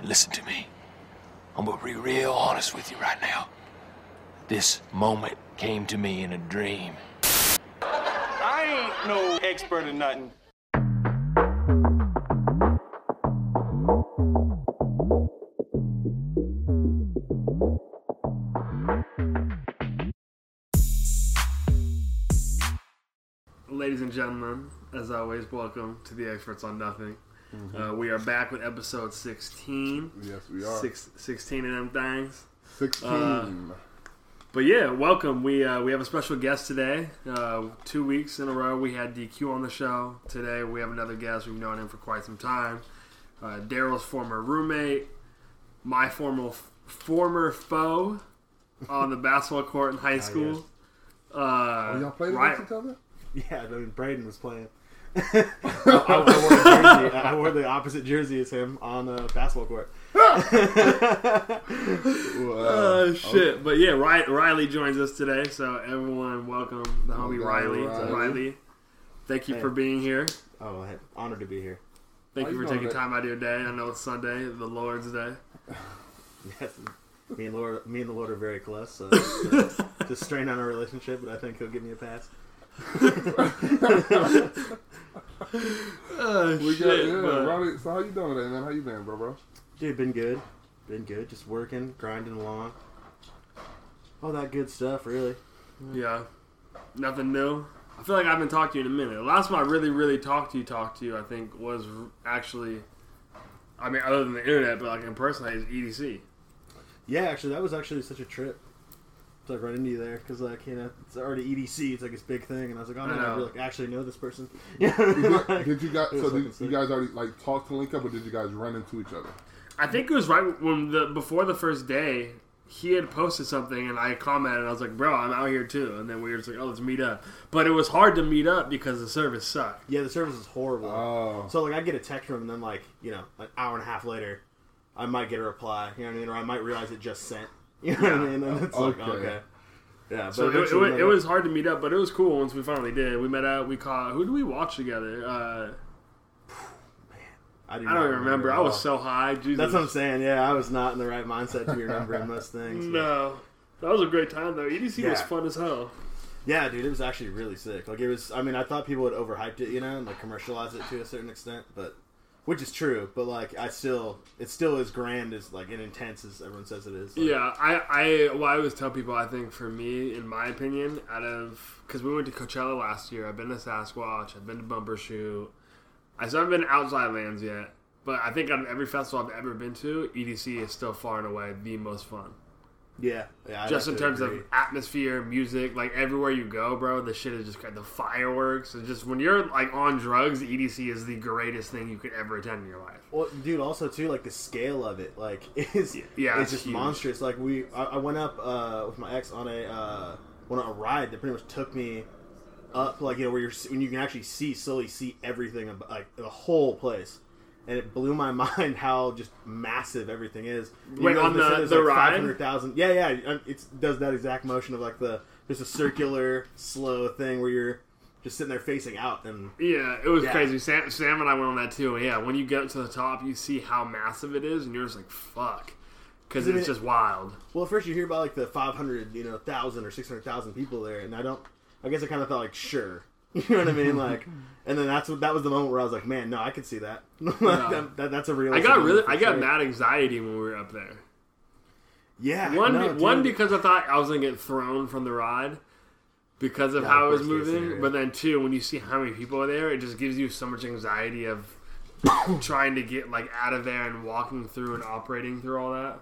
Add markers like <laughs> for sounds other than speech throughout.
And listen to me. I'm gonna be real honest with you right now. This moment came to me in a dream. I ain't no expert in nothing. Ladies and gentlemen, as always, welcome to the Experts on Nothing. Uh, we are back with episode 16. Yes, we are. Six, 16 of them things. 16. Uh, But yeah, welcome. We uh, we have a special guest today. Uh, two weeks in a row, we had DQ on the show. Today, we have another guest. We've known him for quite some time. Uh, Darryl's former roommate, my former former foe on the basketball court in high <laughs> school. Uh, oh, y'all played against each other? Yeah, I mean, Breyden was playing. I, I wore a jersey. I wore the opposite jersey as him on the basketball court. <laughs> Well, Oh shit! But yeah, Ry- Riley joins us today, so everyone welcome the homie Okay, Riley. Riley. Riley, thank you Hey. for being here. Oh, hey, honored to be here. Thank How you you for taking today? time out of your day. I know it's Sunday, the Lord's Day. Yes, me and Lord, me and the Lord are very close. So <laughs> it's, uh, it's strain on our relationship, but I think he'll give me a pass. <laughs> Oh we shit! got, yeah, but- Ronnie, so how you doing today, man? How you been, bro, bro? Dude, been good, been good. Just working, grinding along, all that good stuff. Really. yeah, nothing new. I feel like I haven't talked to you in a minute. The last time I really, really talked to you, talked to you, I think was actually, I mean, other than the internet, but like in person, is EDC. Yeah, actually, that was actually such a trip. To like run into you there because like you know it's already EDC, it's like this big thing, and I was like, oh I man, I, know. really like, actually know this person. Yeah, <laughs> Did, did you guys? So did you guys already like talk to link up, or did you guys run into each other? I think it was right when the before the first day. He had posted something and I commented. I was like, "Bro, I'm out here too." And then we were just like, "Oh, let's meet up." But it was hard to meet up because the service sucked. yeah, the service is horrible. Oh, So like I get a text from him, and then like you know, an hour and a half later, I might get a reply. You know what I mean? Or I might realize it just sent. <laughs> You know what I mean? And it's like Okay. Yeah. But So it, it, it was hard to meet up, but it was cool once we finally did. We met up. We caught. Who did we watch together? Uh, I, do I don't even remember. at I was so high. Jesus. That's what I'm saying. Yeah, I was not in the right mindset to be remembering most <laughs> things. but- No, that was a great time though. EDC was fun as hell. Yeah, dude, it was actually really sick. Like it was. I mean, I thought people would overhyped it, you know, and like commercialize it to a certain extent, but which is true. But like, I still, it's still as grand as like and intense as everyone says it is. Like, Yeah, I, I, well, I always tell people. I think for me, in my opinion, out of because we went to Coachella last year. I've been to Sasquatch. I've been to Bumbershoot. I still haven't been Outside Lands yet. But I think out of every festival I've ever been to, EDC is still far and away the most fun. Yeah, yeah. Just in terms agree. of atmosphere, music, like everywhere you go, bro, the shit is just the fireworks. And just when you're like on drugs, EDC is the greatest thing you could ever attend in your life. Well, dude, also too, like the scale of it, like <laughs> is Yeah, it's it's just huge. monstrous. Like we, I, I went up uh, with my ex on a uh, went on a ride that pretty much took me up, like you know where you're when you can actually see slowly see everything, like the whole place. And it blew my <laughs> mind how just massive everything is. You Wait, know, on the- the like ride? 500,000 Yeah, yeah. Um, it does that exact motion of like the just a circular slow thing where you're just sitting there facing out and Yeah, it was Yeah. crazy. Sam, Sam and I went on that too. Yeah, when you get to the top, you see how massive it is, and you're just like, fuck. Because I mean, it's just wild. Well, at first you hear about like the 500, you know, thousand or 600,000 people there, and I don't. I guess I kind of thought like, sure, <laughs> you know what I mean, <laughs> like, and then that's what that was the moment where I was like, man, no, I could see that. <laughs> Like, that, that- that's a real. I got really, I got mad anxiety when we were up there. Yeah, One, no, one because I thought I was gonna get thrown from the ride because of Yeah, how it was moving. But then two, when you see how many people are there, it just gives you so much anxiety of <coughs> trying to get like out of there and walking through and operating through all that.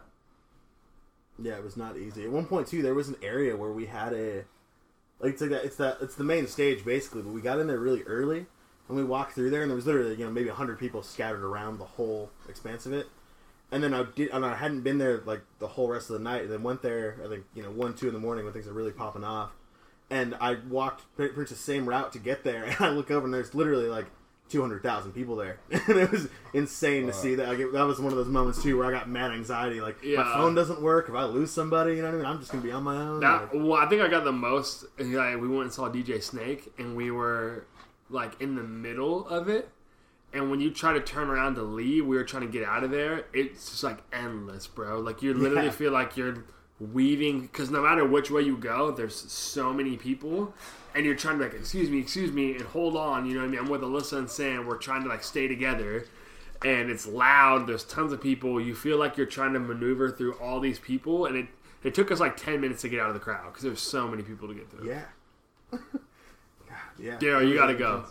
Yeah, it was not easy. At one point too, there was an area where we had a like it's like that. It's that. It's the main stage basically, but we got in there really early, and we walked through there, and there was literally you know maybe hundred people scattered around the whole expanse of it. And then I did, and I hadn't been there like the whole rest of the night. And then went there, I think you know one, two in the morning when things are really popping off. And I walked pretty much the same route to get there, <laughs> and I look over and there's literally like two hundred thousand people there, <laughs> and it was insane to see that. Like, it, that was one of those moments too where I got mad anxiety. Like Yeah. my phone doesn't work. If I lose somebody, you know what I mean? I'm just gonna be on my own. That like- well, I think I got the most. Like, we went and saw DJ Snake, and we were like in the middle of it, And when you try to turn around to leave, we were trying to get out of there. It's just like endless, bro. Like you literally Yeah. feel like you're weaving because no matter which way you go, there's so many people, and you're trying to like, excuse me, excuse me, and hold on. You know what I mean? I'm with Alyssa and Sam. We're trying to like stay together, and it's loud. There's tons of people. You feel like you're trying to maneuver through all these people, and it it took us like ten minutes to get out of the crowd because there's so many people to get through. Yeah. <laughs> yeah. Darryl, you gotta go.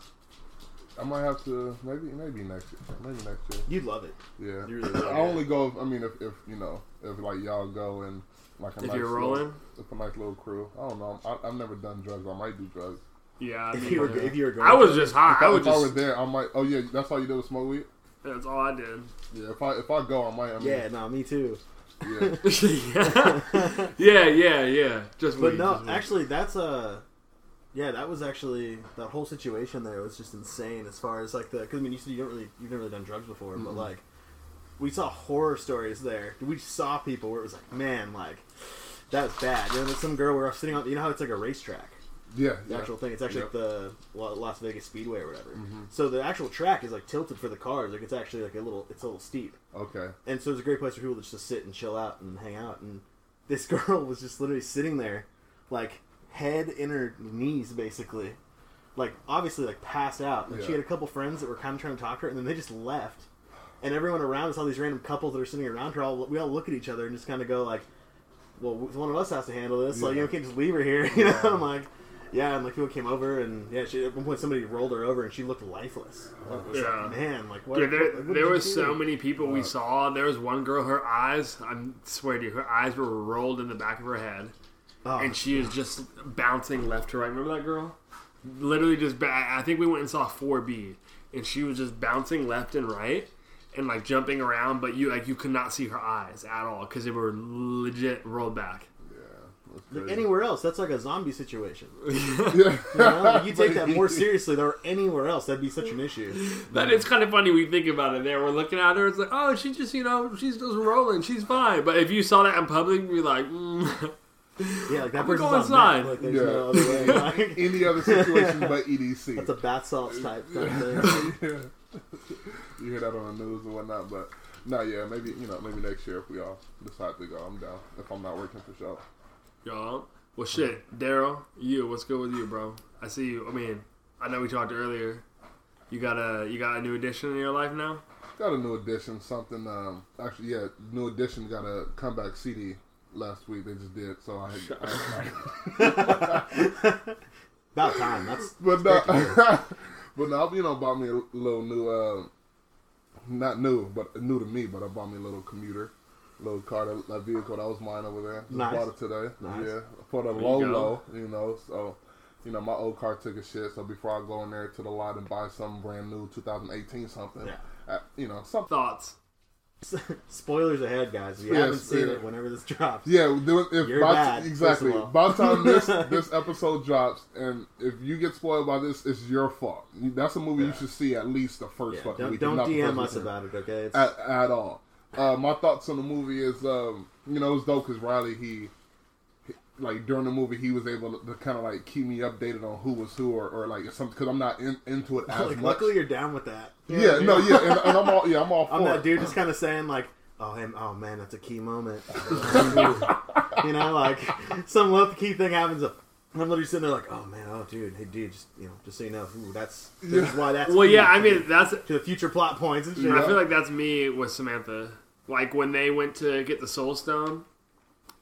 I might have to maybe maybe next year. Maybe next year. You'd love it. Yeah. Really <clears throat> I only go. If, I mean, if, if you know, if like y'all go and like a If nice you're little- rolling? if a nice little crew. I don't know. I, I've never done drugs. I might do drugs. Yeah, I If mean, you were yeah. if you were going, I was just high. If I I, was if I were just. there, I might. Oh yeah, that's all you did was smoke weed. That's all I did. Yeah. If I if I go, I might. I mean, Yeah, no, me too. Yeah. yeah, <laughs> <laughs> yeah, yeah, yeah. Just But weed, no, just weed. actually, that's a. Yeah, that was actually that whole situation there was just insane as far as like the because I mean you said you don't really you've never really done drugs before but like we saw horror stories there we saw people where it was like man like that was bad you know there's some girl where I was sitting on you know how it's like a racetrack Yeah. the yeah. actual thing it's actually Yep. like the Las Vegas Speedway or whatever mm-hmm. so the actual track is like tilted for the cars like it's actually like a little it's a little steep Okay. and so it's a great place for people to just sit and chill out and hang out. And this <laughs> girl was just literally sitting there, like head in her knees, basically, like obviously like passed out. And she had a couple friends that were kind of trying to talk to her, and then they just left. And everyone around us, all these random couples that are sitting around her, all we all look at each other and just kind of go like, "Well, one of us has to handle this. Like, you know, we can't just leave her here." <laughs> You know, I'm like. Yeah, and like people came over, and yeah, she, at one point somebody rolled her over, and she looked lifeless. Oh, I Yeah. like, man, like what? Dude, there, what- what there did you so do? many people we saw. There was one girl, her eyes, I swear to you, her eyes were rolled in the back of her head. Oh, And she was just bouncing left to right. Remember that girl? Literally just, ba- I think we went and saw 4B. And she was just bouncing left and right and like jumping around, but you like you could not see her eyes at all because they were legit rolled back. That's Like anywhere else, that's like a zombie situation. <laughs> Yeah. You, know? Like, you take that more <laughs> seriously, or anywhere else, that'd be such an issue. That it's kind of funny we think about it there. We're looking at her, it's like, oh, she just, you know, she's just rolling, she's fine. But if you saw that in public, you'd be like, mm. <laughs> Yeah, like that I'm person's going on inside. meth, Like there's Yeah. no other way. Like, Any other situation but EDC. that's a bath salts type kind of thing. Yeah. You hear that on the news and whatnot, but no, yeah, maybe you know, maybe next year if we all decide to go, I'm down. If I'm not working for sure. Y'all. Well, shit, Darryl, you, what's good with you, bro? I see you. I mean, I know we talked earlier. You got a you got a new addition in your life now. Got a new addition. something. Um, actually, yeah, new addition got a comeback CD last week. They just did, so I. I, <laughs> <laughs> About time. That's but no, <laughs> but no, you know, bought me a little new. Uh, not new, but new to me. But I bought me a little commuter, little car, that, that vehicle that was mine over there. Just Nice. bought it today. Nice. Yeah, for the you low go. low, you know. So, you know, my old car took a shit. So before I go in there to the lot and buy some brand new 2018 something, Yeah. uh, you know, some Thoughts? <laughs> spoilers ahead, guys. If you Yes, haven't seen yeah. it, whenever this <laughs> drops, Yeah, if You're by, bad, exactly. first of all. By the time this <laughs> this episode drops, and if you get spoiled by this, it's your fault. That's a movie you should see at least the first Yeah, fucking don't, week. don't DM us about it, okay? At, at all. Uh, my thoughts on the movie is, um, you know, it was dope because Riley, he- like during the movie, he was able to, to kind of like keep me updated on who was who or, or like something because I'm not in, into it as like, much. luckily you're down with that. You yeah, no, yeah, and, and I'm all, yeah, I'm all <laughs> for I'm that it. dude just kind of saying like, oh, him, oh man, that's a key moment. <laughs> <laughs> you know, like some low key thing happens. And I'm literally sitting there like, oh man, oh dude, hey dude, just you know, just so you know, ooh, that's this is why that's Well, yeah. I mean, that's. to the future plot points and shit. I feel like that's me with Samantha. Like when they went to get the Soul Stone,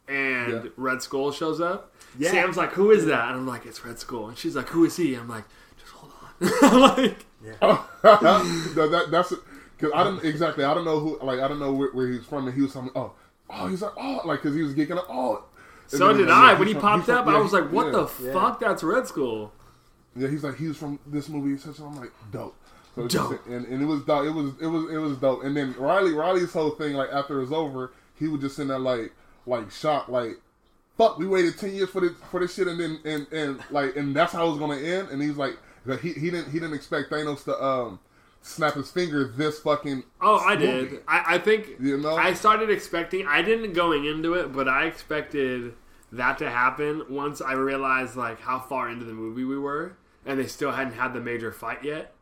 and Yeah. Red Skull shows up. Yeah. Sam's like, "Who is that?" And I'm like, "It's Red Skull." And she's like, "Who is he?" I'm like, "Just hold on." <laughs> I'm like, no, <laughs> that, that's because I don't exactly. I don't know who. Like I don't know where, where he's from, and he was telling me, oh, oh, he's like, oh, like because he was geeking up, oh. And so did I. like, When he from- popped up, from- I was like, "What yeah. the Yeah. fuck? That's Red Skull." Yeah, he's like he was from this movie. Such I'm like dope. So Dope. and, and it was dope. It was it was it was dope. And then Riley Riley's whole thing like after it was over, he would just in there like like shocked like. Fuck! We waited ten years for this for this shit, and then and, and like and that's how it was gonna end. And he's like, he, he didn't he didn't expect Thanos to um snap his finger this fucking. Oh, I movie. did. I, I think You know? I started expecting. I didn't going into it, but I expected that to happen once I realized like how far into the movie we were, and they still hadn't had the major fight yet.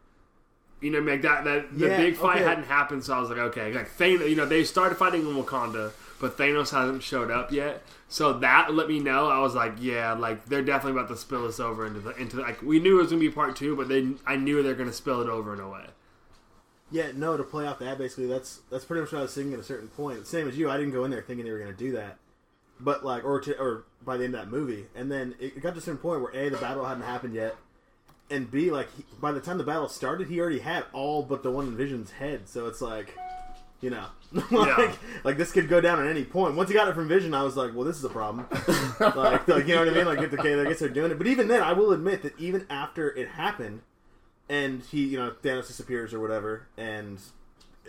You know, what like that. That the Yeah, big fight okay. hadn't happened, so I was like, okay, like Thanos. You know, they started fighting in Wakanda, but Thanos hasn't showed up yet. So that let me know. I was like, yeah, like they're definitely about to spill this over into the into the, like we knew it was gonna be part two, but they I knew they're gonna spill it over in a way. Yeah, no, to play off that, basically, that's that's pretty much what I was thinking at a certain point. Same as you, I didn't go in there thinking they were to do that, but like, or to, or by the end of that movie, and then it got to a certain point where a the battle hadn't happened yet, and b like he, by the time the battle started, he already had all but the one in Vision's head. So it's like, you know, <laughs> like, Yeah. like this could go down at any point. Once he got it from Vision, I was like, well, this is a problem. <laughs> like, like, you know what I mean? Like, okay, I guess they're doing it. But even then, I will admit that even after it happened, and he, you know, Thanos disappears or whatever, and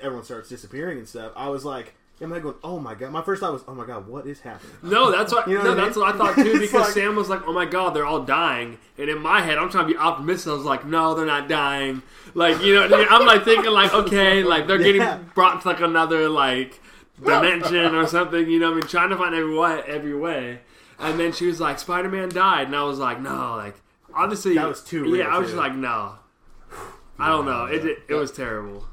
everyone starts disappearing and stuff. I was like, am I going? Oh my god! My first thought was, oh my god, what is happening? No, that's what. <laughs> You know no, what I that's mean? what I thought too. <laughs> Because like- Sam was like, "Oh my god, they're all dying," and in my head, I'm trying to be optimistic. I was like, "No, they're not dying." Like you know, I'm like thinking like, <laughs> okay, like they're Yeah. getting brought to like another like dimension or something. You know, I mean, trying to find every way, every way. And then she was like, "Spider Man died," and I was like, "No, like obviously That was too Yeah, I was too. just like, "No." <sighs> I don't know. It, it, it was terrible.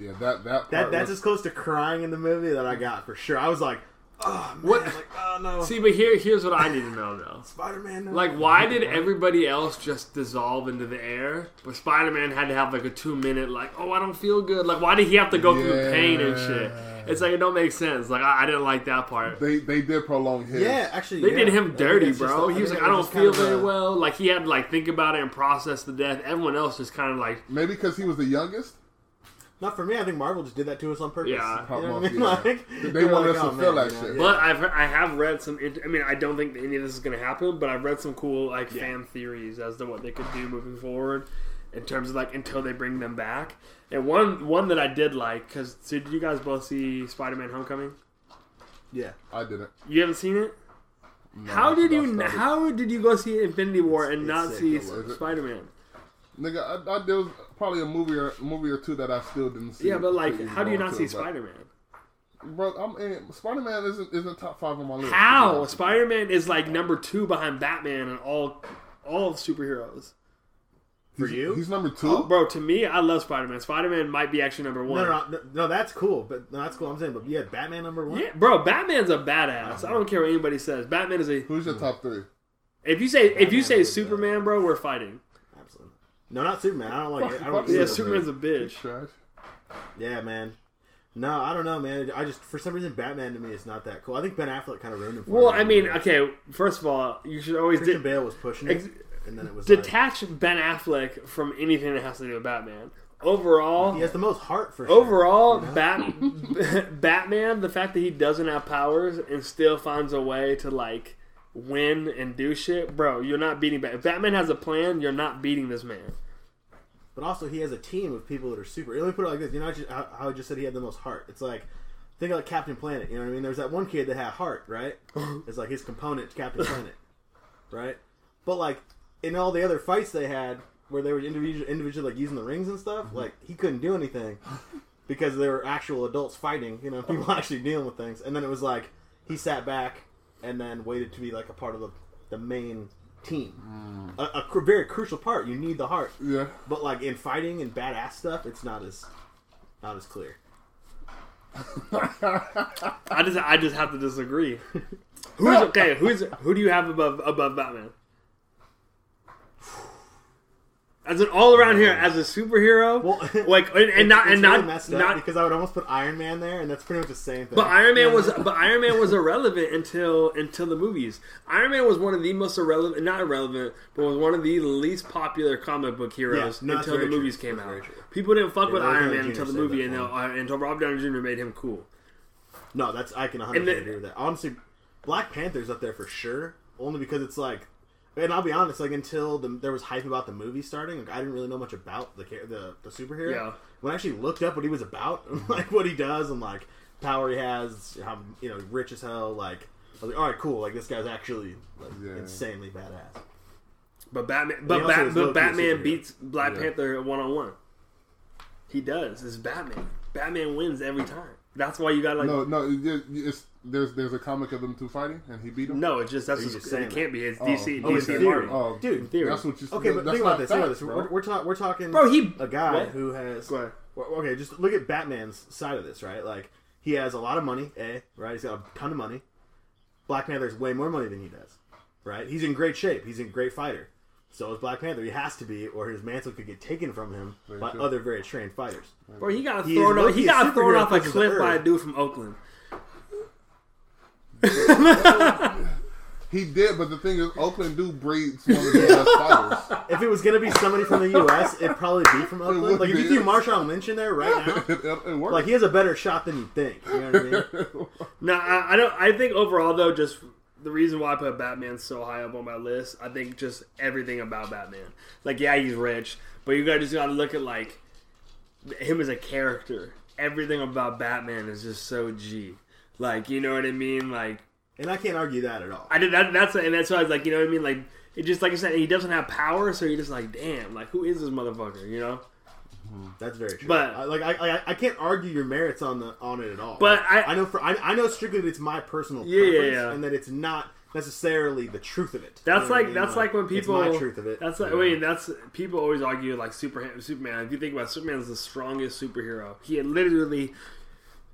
Yeah, that that that that's was- as close to crying in the movie that I got for sure. I was like, oh man, What- like oh no, See, but here, here's what I need to know though. Spider Man. Like, why did everybody else just dissolve into the air, but Spider Man had to have like a two minute, like, oh, I don't feel good. Like, why did he have to go through the pain and shit? It's like it don't make sense. Like, I, I didn't like that part. they they did prolong his. Yeah, actually, They yeah. did him dirty, think just- bro. I He was like, I don't feel very a- well. Like, he had to like think about it and process the death. Everyone else just kind of like, maybe because he was the youngest. Not for me. I think Marvel just did that to us on purpose. Yeah. you know what I mean? <laughs> yeah. Like, They they're wanted like, us to oh, feel man, that you shit. yeah. But I've I have read some. int- I mean, I don't think any of this is going to happen, but I've read some cool like fan theories as to what they could do moving forward in terms of like until they bring them back. And one one that I did like because so did you guys both see Spider Man Homecoming? yeah. I didn't. You haven't seen it? No, How did you? started- How did you go see Infinity War and It's not sick, see. Spider Man? Nigga, I, I, there was probably a movie or movie or two that I still didn't see. Yeah, but like, how do you not to, see Spider Man? Bro, I'm in, Spider Man isn't isn't top five on my list. How Spider Man is like number two behind Batman and all all superheroes. For He's- you? He's number two. Oh, bro, to me, I love Spider Man. Spider Man might be actually number one. No, no, no, no, that's cool. But no, that's cool. I'm saying, but yeah, Batman number one. Yeah, bro, Batman's a badass. I don't care what anybody says. Batman is a. Who's your top three? If you say if you say is a- Superman, bro, we're fighting. Absolutely. No, not Superman. I don't like it. I don't. Yeah, Yeah, Superman's a bitch. Trash. Yeah, man. No, I don't know, man. I just for some reason Batman to me is not that cool. I think Ben Affleck kind of ruined him. For Well, me. I mean, okay. First of all, you should always Christian de- Bale was pushing it, Ex- and then it was like, detach Ben Affleck from anything that has to do with Batman. Overall, he has the most heart for sure. overall, Bat <laughs> Batman. The fact that he doesn't have powers and still finds a way to like win and do shit, bro. You're not beating Batman. If Batman has a plan. You're not beating this man. But also, he has a team of people that are super. Let me put it like this: you know how- how how I just said he had the most heart. It's like think of like Captain Planet. You know what I mean? There's that one kid that had heart, right? <laughs> It's like his component, to Captain Planet, right? But like in all the other fights they had, where they were individual, individually like using the rings and stuff, mm-hmm. like he couldn't do anything because there were actual adults fighting. You know, <laughs> people <laughs> actually dealing with things. And then it was like he sat back and then waited to be like a part of the the main team, mm. a, a cr- very crucial part. You need the heart. Yeah. But like in fighting and badass stuff, it's not as not as clear. <laughs> I just I just have to disagree. <laughs> Who's okay? Who's who do you have above above Batman? As an all around hero, as a superhero, Well, <laughs> like and, and <laughs> not it's and really not not. because I would almost put Iron Man there, and that's pretty much the same thing. But Iron Man was but Iron Man was irrelevant until until the movies. Iron Man was one of the most irrelevant, not irrelevant, but was one of the least popular comic book heroes Yeah, no, until the very true. movies came That's out. People didn't fuck Yeah, with Iron Man Jr. until the movie, and for uh, until Rob Downey Jr. made him cool. no, that's I can 100 agree with that. Honestly, Black Panther's up there for sure, only because it's like. And I'll be honest, like until the, there was hype about the movie starting, like I didn't really know much about the the, the superhero. Yeah. When I actually looked up what he was about, <laughs> like what he does, and like power he has, how you know rich as hell, like I was like, all right, cool, like this guy's actually like Yeah. insanely badass. But Batman, but, Bat, but Batman beats Black Yeah. Panther one on one. He does. It's Batman. Batman wins every time. That's why you got like No, no, it, it's there's there's a comic of them two fighting, and he beat him. no. It's just that's Are you just, just saying it can't be. It's Oh. DC, Oh, it's DC and theory. Marvel. Oh, Dude, theory. that's what you. Okay, but think about not this. Think about facts, this. bro. We're, we're, ta- we're talking, Bro, he- a guy what? who has. Go ahead. Okay, just look at Batman's side of this, right? Like he has a lot of money, eh? Right? He's got a ton of money. Black Panther's way more money than he does, right? He's in great shape. He's a great fighter. So is Black Panther. He has to be, or his mantle could get taken from him by true. other very trained fighters. Bro, he got He thrown. Off, he a got thrown off a because of the cliff by a dude from Oakland. <laughs> He did, but the thing is, Oakland do breed some of the best fighters. <laughs> If it was gonna be somebody from the U.S., it'd probably be from Oakland. Like if you be. threw Marshawn Lynch in there right <laughs> now, it, it, it works. like he has a better shot than you think. You know what I mean? No, I, I don't. I think overall though, just the reason why I put Batman so high up on my list, I think just everything about Batman. Like, yeah, he's rich, but you gotta just gotta look at like him as a character. Everything about Batman is just so G. Like, you know what I mean? Like, And I can't argue that at all. I did that. That's and that's why I was like, you know what I mean? Like, it just like I said, he doesn't have power, so you're just like, damn, like who is this motherfucker? You know? Hmm, that's very true. But- I, like I, I, I can't argue your merits on the on it at all. But Like, I- I know for I, I know strictly that it's my personal Yeah, yeah, preference yeah. and that it's not necessarily the truth of it. That's You know what I like mean? that's like when people. it's my truth of it. That's like, I mean that's people always argue like super Superman. If you think about it, Superman's the strongest superhero. He had literally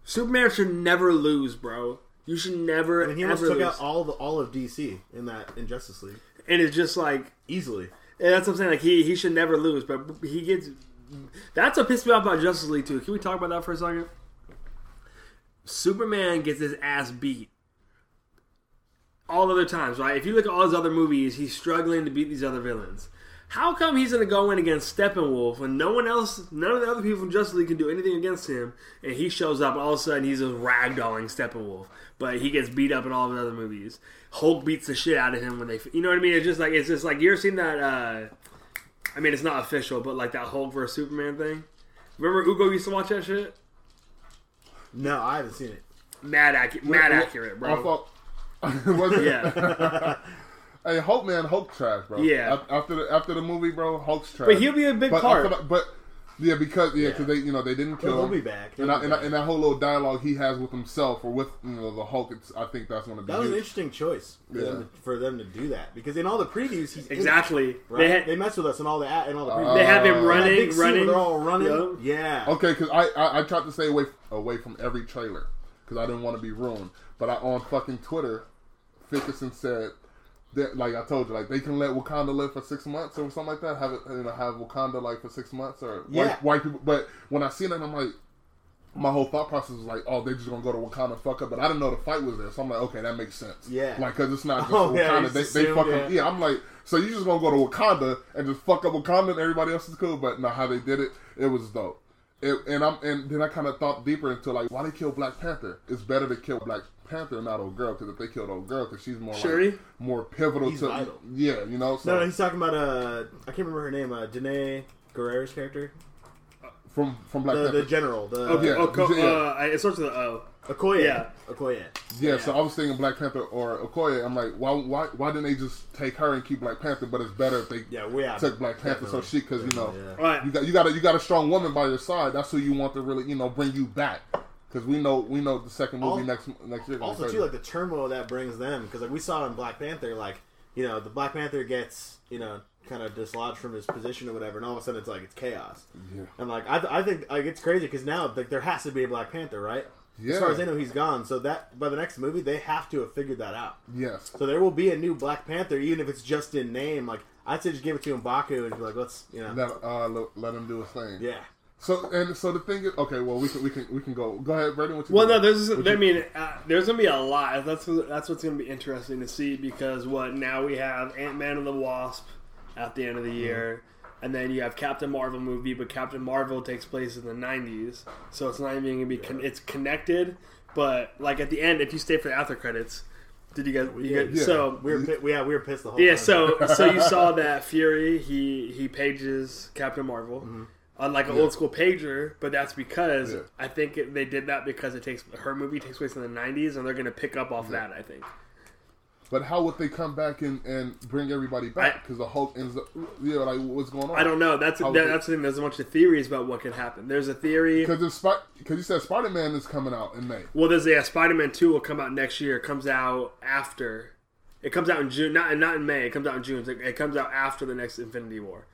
Superman should never lose, bro. You should never I mean, he almost took lose. out all the all of DC in that Injustice League and it's just like easily. and that's what I'm saying. Like he he should never lose, but he gets. That's what pissed me off about Justice League too. Can we talk about that for a second? Superman gets his ass beat all other times, right? If you look at all his other movies, he's struggling to beat these other villains. How come he's going to go in against Steppenwolf when no one else, none of the other people from Justice League can do anything against him, and he shows up, all of a sudden he's just ragdolling Steppenwolf, but he gets beat up in all of his other movies. Hulk beats the shit out of him when they, you know what I mean? It's just like it's just like you ever seen that? uh I mean, it's not official, but like that Hulk versus Superman thing. Remember Ugo used to watch that shit? No, I haven't seen it. Mad, acu- mad Well, accurate, I bro. thought. was it? Yeah, <laughs> Hey, Hulk man, Hulk trash, bro. Yeah. After the after the movie, bro, Hulk's trash. but he'll be a big but part. feel like- but yeah, because yeah, because they you know they didn't kill He'll him. be back. He'll And, I, be and, I, back. and that whole little dialogue he has with himself or with you know the Hulk, it's, I think that's one of be That was an interesting choice for, Yeah. them to, for them to do that because in all the previews he's in exactly. right? They They, mess with us in all the in all the previews. they have him Uh, That running, scene where running. they're all running. Yup. Yeah. Okay, because I, I I tried to stay away away from every trailer because I didn't want to be ruined. But I on fucking Twitter, Fickerson said that like I told you, like they can let Wakanda live for six months or something like that. Have it you know have Wakanda like for six months or Yeah. white, white people. But when I seen it, I'm like. My whole thought process was like, oh, they're just gonna go to Wakanda, fuck up. But I didn't know the fight was there, so I'm like, okay, that makes sense. Yeah. like because it's not <laughs> just Oh, Wakanda. you they, they fucking yeah. yeah. I'm like, so you just gonna go to Wakanda and just fuck up Wakanda and everybody else is cool, but not how they did it. It was dope. It, and I'm and then I kind of thought deeper into like why they kill Black Panther. It's better to kill Black Panther and not old girl because if they killed old girl because she's more Shuri? like more pivotal He's to vital. yeah you know so No, no, he's talking about uh, I can't remember her name. Uh, Danai Gurira's character, from from Black the, Panther the general, the Okay, Yeah, oh, co- yeah. uh, it starts with an O. Okoye. Yeah. Okoye. yeah, so I was thinking Black Panther or Okoye. I'm like why why why didn't they just take her and keep Black Panther? But it's better if they Yeah, we took Black Panther so she because you know Yeah. All right. you got you got a, you got a strong woman by your side. That's who you want to really you know bring you back because we know we know the second movie Al- next next year. Also, too, like the turmoil that brings them, because like we saw in Black Panther, like you know, the Black Panther gets you know kind of dislodged from his position or whatever, and all of a sudden it's like it's chaos. Yeah. And like I, th- I think like it's crazy because now like there has to be a Black Panther, right? Yeah. As far as they know, he's gone. So that by the next movie, they have to have figured that out. yes. So there will be a new Black Panther, even if it's just in name. Like I'd say, just give it to M'Baku and be like, let's you know, Let, uh, let him do his thing. yeah. So and so the thing is, okay. Well, we can we can we can go. Go ahead, Brady. What you Well, doing? no, there's. What I you- mean, uh, there's gonna be a lot. That's that's what's gonna be interesting to see because what now we have Ant Man and the Wasp at the end of the year, and then you have Captain Marvel movie, but Captain Marvel takes place in the '90s, so it's not even gonna be. Con- it's connected, but like at the end, if you stay for the after credits, did you guys? You did. guys Yeah. So We were pi- yeah we were pissed the whole yeah, time. so so you saw <laughs> that Fury he he pages Captain Marvel Mm-hmm. On like an old school pager, but that's because Yeah. I think it, they did that because it takes her movie takes place in the '90s and they're gonna pick up off that. I think. But how would they come back and, and bring everybody back? Because the Hulk ends up, yeah, like what's going on? I don't know. That's that, that's the thing. There's a bunch of theories about what could happen. There's a theory. Because because you said Spider Man is coming out in May. Well, there's yeah, Spider-Man Two will come out next year. It comes out after. It comes out in June, not not in May. It comes out in June. It comes out after the next Infinity War,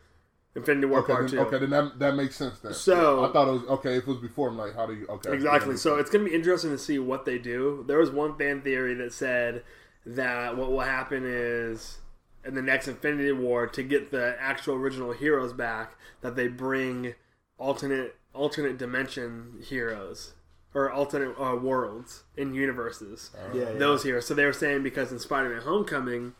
Infinity War Okay, Part then, Two. okay, then that, that makes sense then. So- I thought it was okay. If it was before, I'm like, how do you? Okay, Exactly. Yeah, So it's going to be interesting to see what they do. There was one fan theory that said that what will happen is in the next Infinity War to get the actual original heroes back that they bring alternate alternate dimension heroes or alternate uh, worlds in universes. Yeah, yeah. Those heroes. So they were saying because in Spider-Man: Homecoming,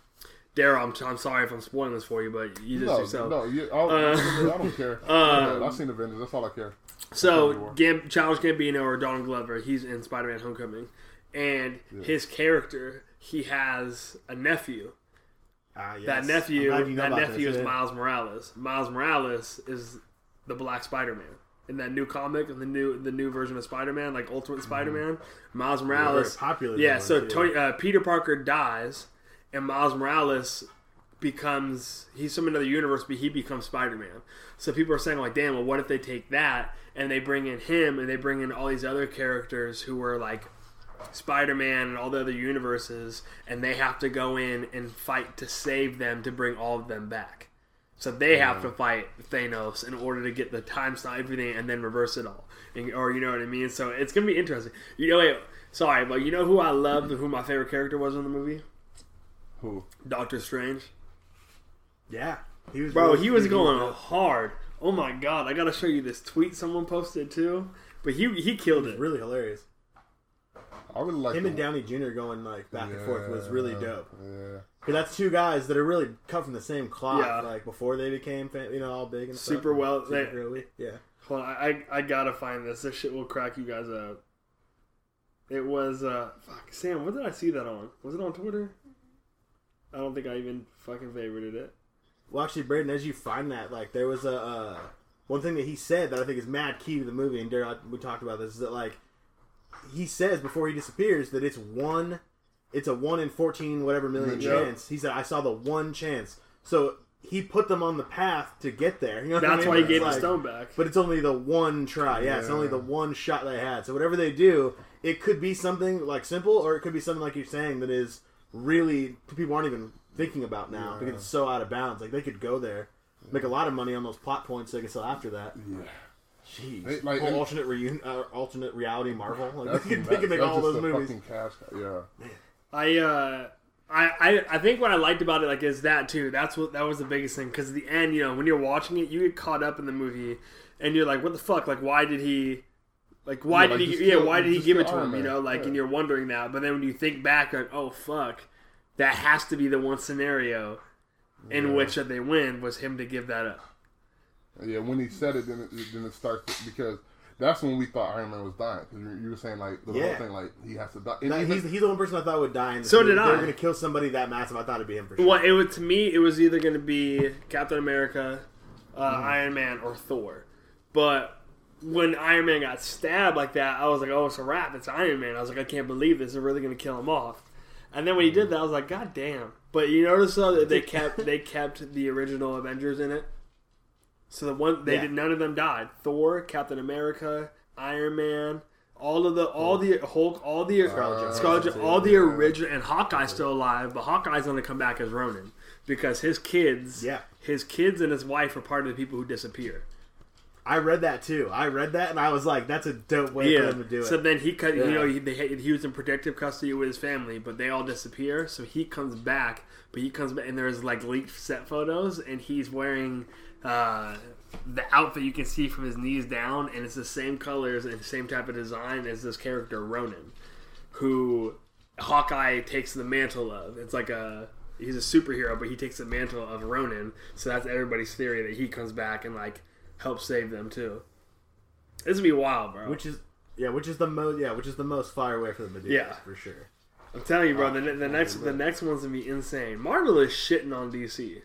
Darryl, I'm, I'm sorry if I'm spoiling this for you, but you just no, yourself. no, you, I'll, I don't <laughs> care. um, I've seen Avengers. That's all I care. So, Gam- Childish Gambino or Donald Glover, he's in Spider-Man: Homecoming, and his character, he has a nephew. Ah, yes. That nephew, I'm you know that nephew this, is yeah. Miles Morales. Miles Morales is the Black Spider-Man in that new comic, and the new the new version of Spider-Man, like Ultimate Spider-Man. Miles Morales, very popular Yeah, so. Tony, uh, Peter Parker dies, and Miles Morales becomes he's from another universe, but he becomes Spider Man. So people are saying like, damn, well, what if they take that and they bring in him and they bring in all these other characters who were like Spider Man and all the other universes, and they have to go in and fight to save them to bring all of them back. So they have to fight Thanos in order to get the time stop everything and then reverse it all, and, or you know what I mean. So it's gonna be interesting. You know, wait, sorry, but you know who I loved, who my favorite character was in the movie? Who? Doctor Strange. Yeah, he was. Bro, really- he was was going good. hard. Oh my god, I gotta show you this tweet someone posted too. But he he killed it. really hilarious. I really like Him and Downey Jr. going like back and forth was really Yeah, dope. Yeah. Because that's two guys that are really cut from the same cloth. Yeah. Like before they became, fam- you know, all big and stuff. Super well- Super they- girly. Yeah. Hold on, I I gotta find this. This shit will crack you guys up. It was uh fuck Sam. What did I see that on? Was it on Twitter? I don't think I even fucking favorited it. Well, actually, Breyden, as you find that, like, there was a uh, one thing that he said that I think is mad key to the movie, and Darryl, we talked about this, is that like he says before he disappears that it's one, it's a one in fourteen whatever million Yep. chance. He said, "I saw the one chance," so he put them on the path to get there. You know what I That's mean? why he It's gave the like- stone back. But it's only the one try. Yeah, it's only the one shot they had. So whatever they do, it could be something like simple, or it could be something like you're saying that is really people aren't even thinking about now because it's so out of bounds. Like they could go there, make a lot of money on those plot points they can sell after that. Yeah. Jeez, They- like- Whole and- alternate reun- uh, alternate reality Marvel. Like <laughs> they can, they can make that's all just those a movies. Fucking cash cow. Yeah. I uh I, I I think what I liked about it like is that too. That's what that was the biggest thing because at the end, you know, when you're watching it, you get caught up in the movie and you're like, what the fuck? Like, why did he? Like, why Yeah, did like, he? yeah, kill- why did he give it to Iron him? You know, like, Yeah. and you're wondering that. But then when you think back, like, oh fuck, that has to be the one scenario in Yeah. which that they win was him to give that up. Yeah, when he said it, then it, then it starts to, because that's when we thought Iron Man was dying. Because you, you were saying like the Yeah. whole thing, like he has to die. And That- even- he's, he's the one person I thought would die. In this So movie. did They I. were going to kill somebody that massive. I thought it'd be him for sure. Well, it was to me, it was either going to be Captain America, uh, Hmm. Iron Man, or Thor. But when Iron Man got stabbed like that, I was like, "Oh, it's a wrap! It's Iron Man." I was like, "I can't believe this! They're really going to kill him off." And then when he did mm. that, I was like, "God damn!" But you notice though that they <laughs> kept they kept the original Avengers in it. So the one they Yeah. did none of them died. Thor, Captain America, Iron Man. All of the, all mm. the Hulk, all the Scarlet Scarlet, all the original, and Hawkeye's still mm. alive, but Hawkeye's going to come back as Ronin because his kids, Yeah. his kids and his wife are part of the people who disappear. I read that too. I read that and I was like, "That's a dope way for them to do it." So then he cut. You know, he, they, he was in protective custody with his family, but they all disappear. So he comes back, but he comes back, and there's like leaked set photos, and he's wearing uh, the outfit you can see from his knees down, and it's the same colors and same type of design as this character Ronin, who Hawkeye takes the mantle of. It's like a he's a superhero, but he takes the mantle of Ronin. So that's everybody's theory that he comes back and like helps save them too. This would be wild, bro. which is yeah, which is the most yeah, which is the most far away from the to. Yeah. for sure. I'm telling you, bro. Oh, the, the next the next one's gonna be insane. Marvel is shitting on DC.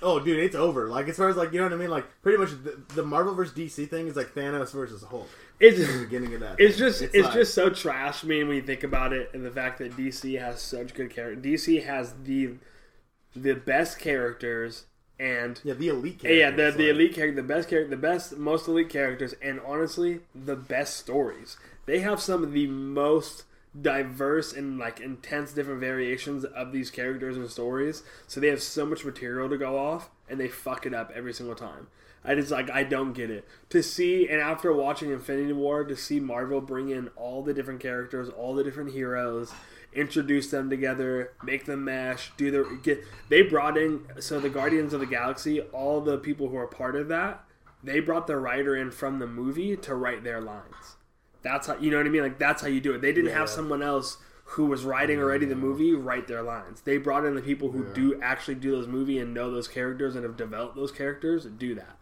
Oh, dude, it's over. Like as far as like you know what I mean. Like pretty much the, the Marvel versus DC thing is like Thanos versus Hulk. It's just The beginning of that. it's thing. just it's, like- just so trash. I mean, when you think about it, and the fact that DC has such good characters, DC has the the best characters and yeah, the elite. yeah, the characters, the like- elite character, the best character, the best, most elite characters, and honestly, the best stories. They have some of the most diverse and like intense different variations of these characters and stories. So they have so much material to go off, and they fuck it up every single time. I just like I don't get it to see, and after watching Infinity War, to see Marvel bring in all the different characters, all the different heroes, introduce them together, make them mesh, do their get. They brought in so the Guardians of the Galaxy, all the people who are part of that, they brought the writer in from the movie to write their lines. That's how you know what I mean. Like that's how you do it. They didn't have someone else who was writing already the movie write their lines. They brought in the people who do actually do those movie and know those characters and have developed those characters and do that.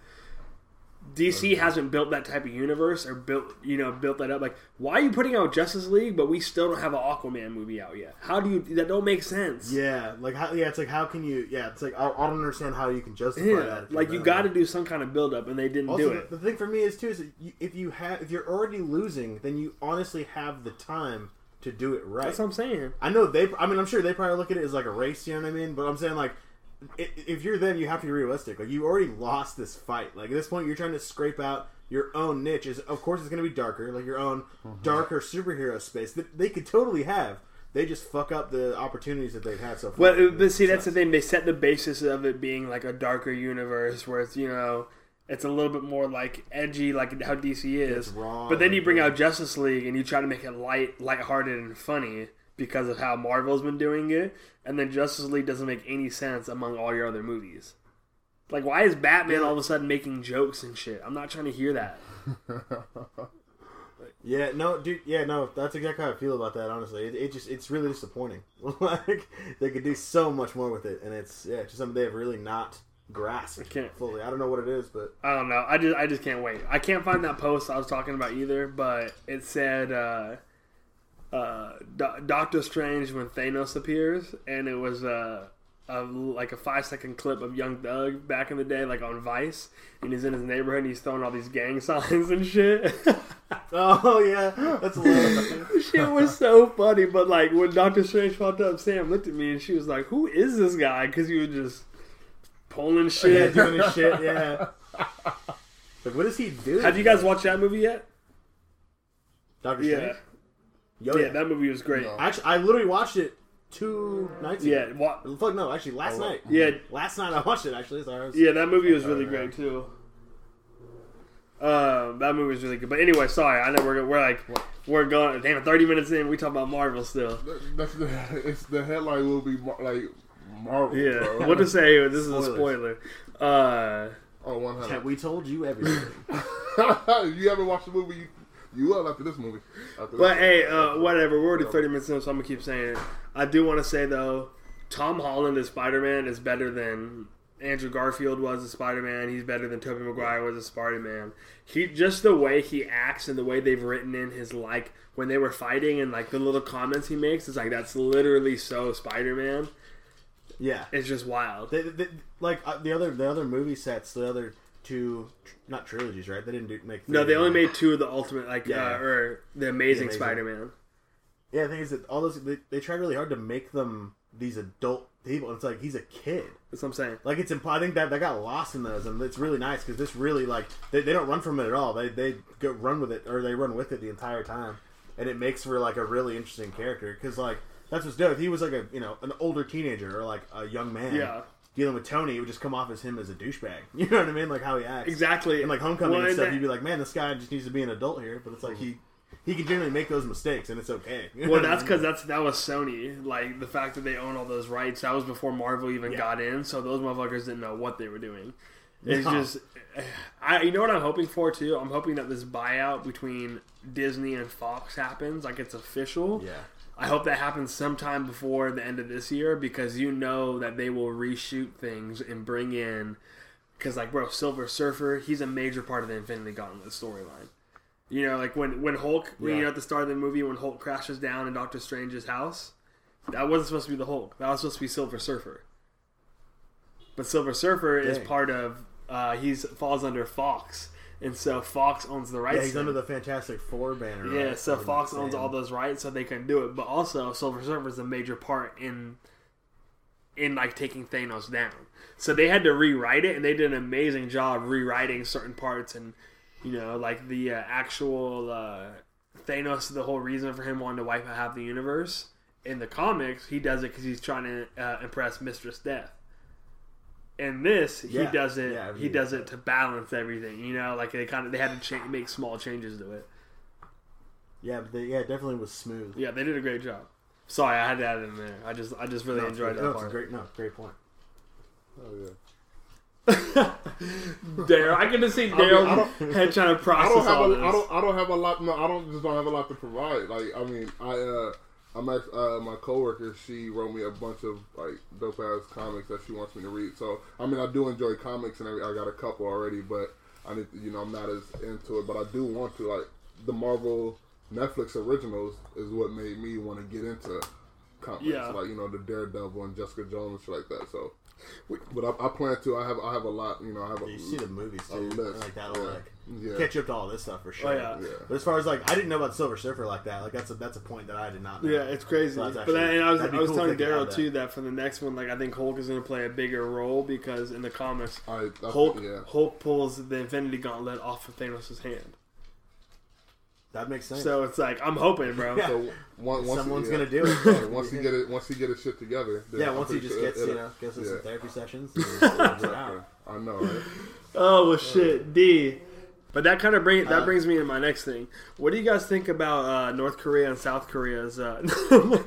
DC hasn't built that type of universe or built you know built that up. Like, why are you putting out Justice League, but we still don't have an Aquaman movie out yet? How do you that don't make sense? Yeah, like how? Yeah, it's like how can you? Yeah, it's like I, I don't understand how you can justify Yeah, that. like you got to do some kind of build up, and they didn't Also, do it. the thing for me is too is that you, if you have if you're already losing, then you honestly have the time to do it right. That's what I'm saying. I know they. I mean, I'm sure they probably look at it as like a race. You know what I mean? But I'm saying like, if you're them, you have to be realistic. Like you already lost this fight. Like at this point, you're trying to scrape out your own niche. Is of course it's going to be darker, like your own mm-hmm. darker superhero space that they could totally have. They just fuck up the opportunities that they've had so far. Well, uh, but see, that's the thing. They set the basis of it being like a darker universe, where it's you know, it's a little bit more like edgy, like how DC is. But then you bring out Justice League and you try to make it light, lighthearted, and funny because of how Marvel's been doing it, and then Justice League doesn't make any sense among all your other movies. Like, why is Batman all of a sudden making jokes and shit? I'm not trying to hear that. <laughs> Yeah, no, dude. Yeah, no. That's exactly how I feel about that. Honestly, it, it just it's really disappointing. <laughs> like they could do so much more with it, and it's yeah, it's just something they have really not grasped I can't- fully. I don't know what it is, but I don't know. I just I just can't wait. I can't find that post I was talking about either, but it said uh, uh, Do- Doctor Strange when Thanos appears, and it was uh, a, like a five second clip of Young Thug back in the day, like on Vice, and he's in his neighborhood and he's throwing all these gang <laughs> signs and shit. <laughs> oh yeah, that's hilarious. shit was so funny, but like when Doctor Strange popped up, Sam looked at me and she was like, "Who is this guy?" Because he was just pulling yeah, shit. doing his shit. Yeah. Like, what does he do? Have you guys watched that movie yet? Doctor Yeah. Strange? Yo, Yeah, yeah. that movie was great. No. Actually, I literally watched it two nights ago. Yeah, ago. wa- Fuck no, actually last Oh, night. yeah, Last night I watched it. Actually, sorry. I was- yeah. That movie was really great too. Um, that movie was really good. But anyway, sorry. I know we're we're like we're going. Damn, thirty minutes in, we talk about Marvel still. That's the <laughs> it's the headline will be mar- like Marvel. Yeah, bro. <laughs> what to say? This is a Spoilers. spoiler. Uh, Oh, one Yeah, hundred. we told you everything. <laughs> you haven't watched the movie. You, you will after this movie. After But this hey, uh, whatever. We're already 30 minutes in, so I'm gonna keep saying it. I do want to say though, Tom Holland as Spider Man is better than Andrew Garfield was as Spider Man. He's better than Tobey Maguire was as Spider Man. He just the way he acts and the way they've written in his like when they were fighting and like the little comments he makes is like that's literally so Spider Man. yeah. It's just wild. They, they, like uh, the other the other movie sets, the other two, not trilogies, right? They didn't do, make. No, they only made two of the Ultimate like Yeah. uh, or the Amazing, Amazing. Spider Man. Yeah, the thing is that all those they, they tried really hard to make them these adult people. And it's like he's a kid. That's what I'm saying. Like it's imp- I think that that got lost in those, and it's really nice because this really like they, they don't run from it at all. They they go run with it or they run with it the entire time, and it makes for like a really interesting character because like that's what's dope. If he was like a you know an older teenager or like a young man, Yeah. Dealing with Tony, it would just come off as him as a douchebag. <laughs> You know what I mean? Like how he acts Exactly. And like Homecoming Well, and stuff, that- you'd be like, man, this guy just needs to be an adult here. But it's like he he can generally make those mistakes, and it's okay. <laughs> Well, that's because that's that was Sony. Like the fact that they own all those rights. That was before Marvel even Yeah. got in. So those motherfuckers didn't know what they were doing. It's No. just, I you know what I'm hoping for too. I'm hoping that this buyout between Disney and Fox happens. Like it's official. yeah. I hope that happens sometime before the end of this year because you know that they will reshoot things and bring in. Because like bro, Silver Surfer, he's a major part of the Infinity Gauntlet storyline. You know, like when when Hulk, when, you know, at the start of the movie when Hulk crashes down in Doctor Strange's house, that wasn't supposed to be the Hulk. That was supposed to be Silver Surfer. but Silver Surfer is part of. Uh, he's falls under Fox, and so Fox owns the rights. Yeah, he's under the Fantastic Four banner. Yeah, right? so Fox owns all those rights, so they can do it. But also, Silver Surfer is a major part in in like taking Thanos down. So they had to rewrite it, and they did an amazing job rewriting certain parts, and you know, like the uh, actual uh, Thanos. The whole reason for him wanting to wipe out half the universe in the comics, he does it because he's trying to uh, impress Mistress Death. In this, he Yeah, does it. yeah, I he does it to balance everything. You know, like they kind of they had to cha- make small changes to it. Yeah, but they, yeah, it definitely was smooth. Yeah, they did a great job. Sorry, I had to that in there. I just, I just really No, enjoyed great. that No, part. great, no, great point. Oh yeah. <laughs> Darryl, I can just see mean, I Darryl <laughs> head trying to I process don't have all a, this. I don't I don't have a lot. No, I don't just don't have a lot to provide. Like I mean, I uh, I'm at uh, my coworker. She wrote me a bunch of like dope ass comics that she wants me to read. So I mean, I do enjoy comics, and I, I got a couple already, but I need to, you know I'm not as into it. But I do want to like the Marvel Netflix originals is what made me want to get into comics. Yeah. Like you know the Daredevil and Jessica Jones and shit like that. So. But I, I plan to. I have. I have a lot. You know. I have a. You see the movies too, like that'll Yeah. like Yeah. catch up to all this stuff for sure. Oh, yeah. Yeah. But as far as like, I didn't know about Silver Surfer like that. Like that's a that's a point that I did not know. yeah, it's crazy. So that's but actually- then, and I was, I was cool if telling they could have Darryl too that for the next one, like I think Hulk is going to play a bigger role because in the comics, I, I, Hulk Yeah. Hulk pulls the Infinity Gauntlet off of Thanos' hand. That makes sense. So it's like I'm hoping, bro. Yeah. So one, once Someone's yeah. gonna do it. Yeah, once <laughs> he get it, once he get his shit together. yeah, I'm once he just sure gets it'll- you know goes to some therapy sessions, and he's out. I know, right? Oh well, shit, D. But that kind of bring that Uh, brings me to my next thing. What do you guys think about uh, North Korea and South Korea's uh, <laughs>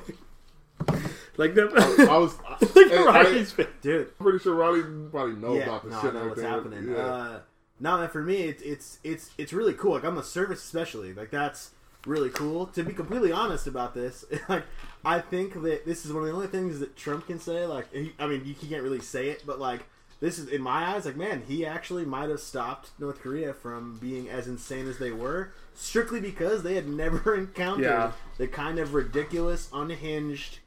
like the I was. <laughs> like hey, I, Riley's face. dude. am pretty sure Riley probably knows yeah, about the no, shit I know and what's everything. happening. Yeah. No, man, for me, it's it's it's it's really cool. Like I'm a service especially, like that's really cool. To be completely honest about this, <laughs> like I think that this is one of the only things that Trump can say. Like, he, I mean, he can't really say it, but like this is in my eyes, like man, he actually might have stopped North Korea from being as insane as they were, strictly because they had <laughs> never encountered Yeah. the kind of ridiculous, unhinged.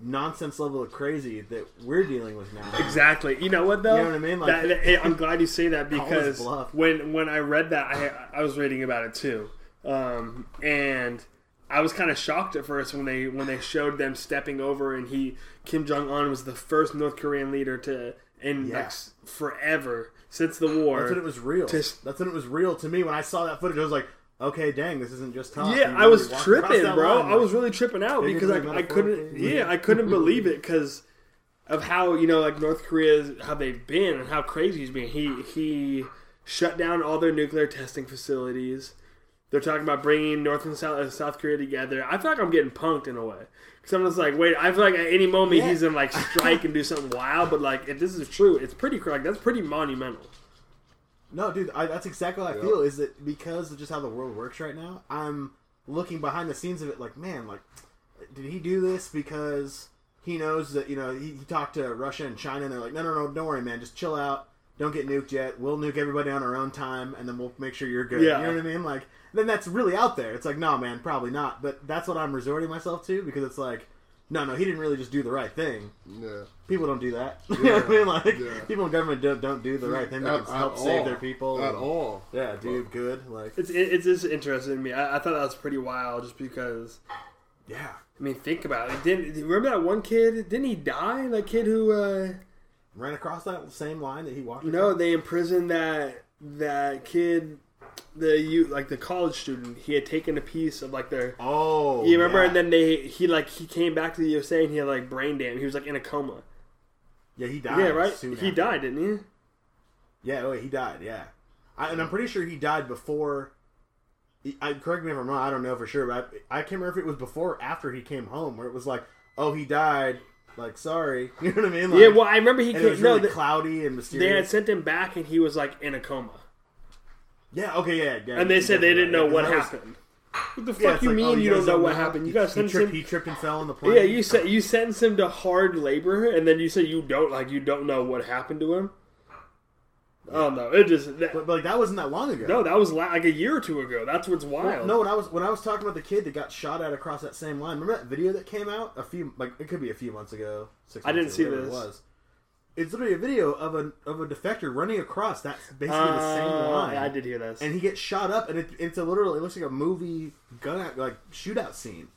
Nonsense level of crazy that we're dealing with now. Exactly. You know what though? You know what I mean? Like- That- that- hey, I'm glad you say that <laughs> because when when I read that, I I was reading about it too, um, and I was kind of shocked at first when they when they showed them stepping over and he Kim Jong Un was the first North Korean leader to in Yeah. like forever since the war. That's when it was real. to- That's when it was real to me. When I saw that footage, I was like, okay, dang, this isn't just talk. Yeah, I was really walked across tripping, bro. line, I was really tripping out because I, I couldn't. Yeah, I couldn't <laughs> believe it because of how you know like North Korea how they've been and how crazy he's been. He he shut down all their nuclear testing facilities. They're talking about bringing North and South, uh, South Korea together. I feel like I'm getting punked in a way. Because I'm just like, wait, I feel like at any moment Yeah. he's gonna like strike and do something <laughs> wild. But like, if this is true, it's pretty like that's pretty monumental. No, dude, I, that's exactly what I feel. Is that because of just how the world works right now? I'm looking behind the scenes of it, like, man, like, did he do this because he knows that you know he, he talked to Russia and China, and they're like, no, no, no, don't worry, man, just chill out, don't get nuked yet. We'll nuke everybody on our own time, and then we'll make sure you're good. Yeah. You know what I mean? Like, then that's really out there. It's like, no, man, probably not. But that's what I'm resorting myself to because it's like. No, no, he didn't really just do the right thing. yeah. People don't do that. <laughs> you know what I mean? Like Yeah. people in government don't, don't do the right thing to help at save all. their people. At and- all. Yeah, dude, good. Like, It's it, it's just interesting to me. I, I thought that was pretty wild, just because. yeah, I mean, think about it. Didn't remember that one kid? Didn't he die? That kid who, uh, ran across that same line that he walked. No, across? they imprisoned that that kid, the you like the college student. He had taken a piece of like their. Oh, You remember? Yeah. And then they he like he came back to the USA and he had like brain damage. He was like in a coma. yeah, he died. yeah, right. He after. died, didn't he? Yeah, oh, he died. Yeah, I, and I'm pretty sure he died before. I correct me if I'm wrong. I don't know for sure, but I, I can't remember if it was before or after he came home, where it was like, oh, he died. Like, sorry, <laughs> you know what I mean? Like, yeah. Well, I remember he it came. was No, the, cloudy and mysterious they had sent him back and he was like in a coma. Yeah, okay, yeah, yeah. And they said they didn't know Yeah, what happened. What the fuck it's you like, mean oh, you guys don't know what happened? You guys he, sent tripped, him. he tripped and fell on the plane. Yeah, you said you sentenced him to hard labor, and then you say you don't like you don't know what happened to him. Oh no, it just that, but, but like that wasn't that long ago. no, that was la- like a year or two ago. That's what's wild. No, when I was when I was talking about the kid that got shot at across that same line. Remember that video that came out a few like it could be a few months ago. Six I didn't see this. It was. It's literally a video of a of a defector running across that's basically the same Uh, line. I did hear this. and he gets shot up, and it, it's a literal. It looks like a movie gun out, like shootout scene,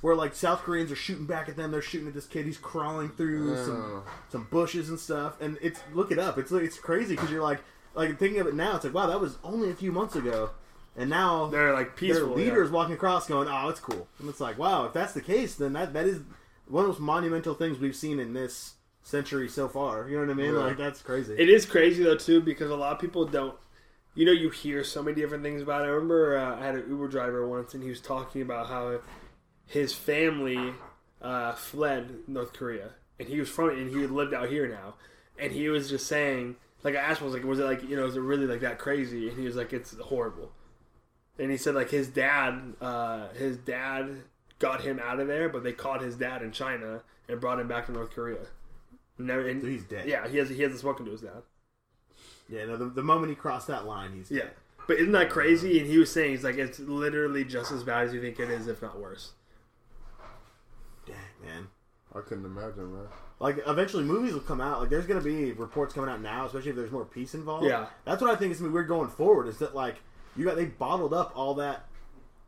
where like South Koreans are shooting back at them. They're shooting at this kid. He's crawling through some some bushes and stuff. And it's look it up. It's it's crazy because you're like like thinking of it now. It's like wow, that was only a few months ago, and now They're like their leaders walking across going, "Oh, it's cool." And it's like, wow, if that's the case, then that that is one of the most monumental things we've seen in this century so far. You know what I mean? Like that's crazy. It is crazy though too because a lot of people don't. You know, you hear so many different things about it. I remember uh, I had an Uber driver once, and he was talking about how his family uh, fled North Korea, and he was from and he lived out here now, and he was just saying, like I asked him, I was like, was it like you know, is it really like that crazy? And he was like, it's horrible. And he said like his dad, uh, his dad got him out of there, but they caught his dad in China and brought him back to North Korea. Never, and, So he's dead. Yeah, he has he hasn't spoken to his dad. Yeah, no, the, the moment he crossed that line, he's Yeah, but isn't that crazy? And he was saying he's like it's literally just as bad as you think it is, if not worse. dang man. I couldn't imagine, man. Like eventually, movies will come out. Like there's gonna be reports coming out now, especially if there's more peace involved. Yeah. that's what I think is gonna be weird going forward. Is that like you got they bottled up all that,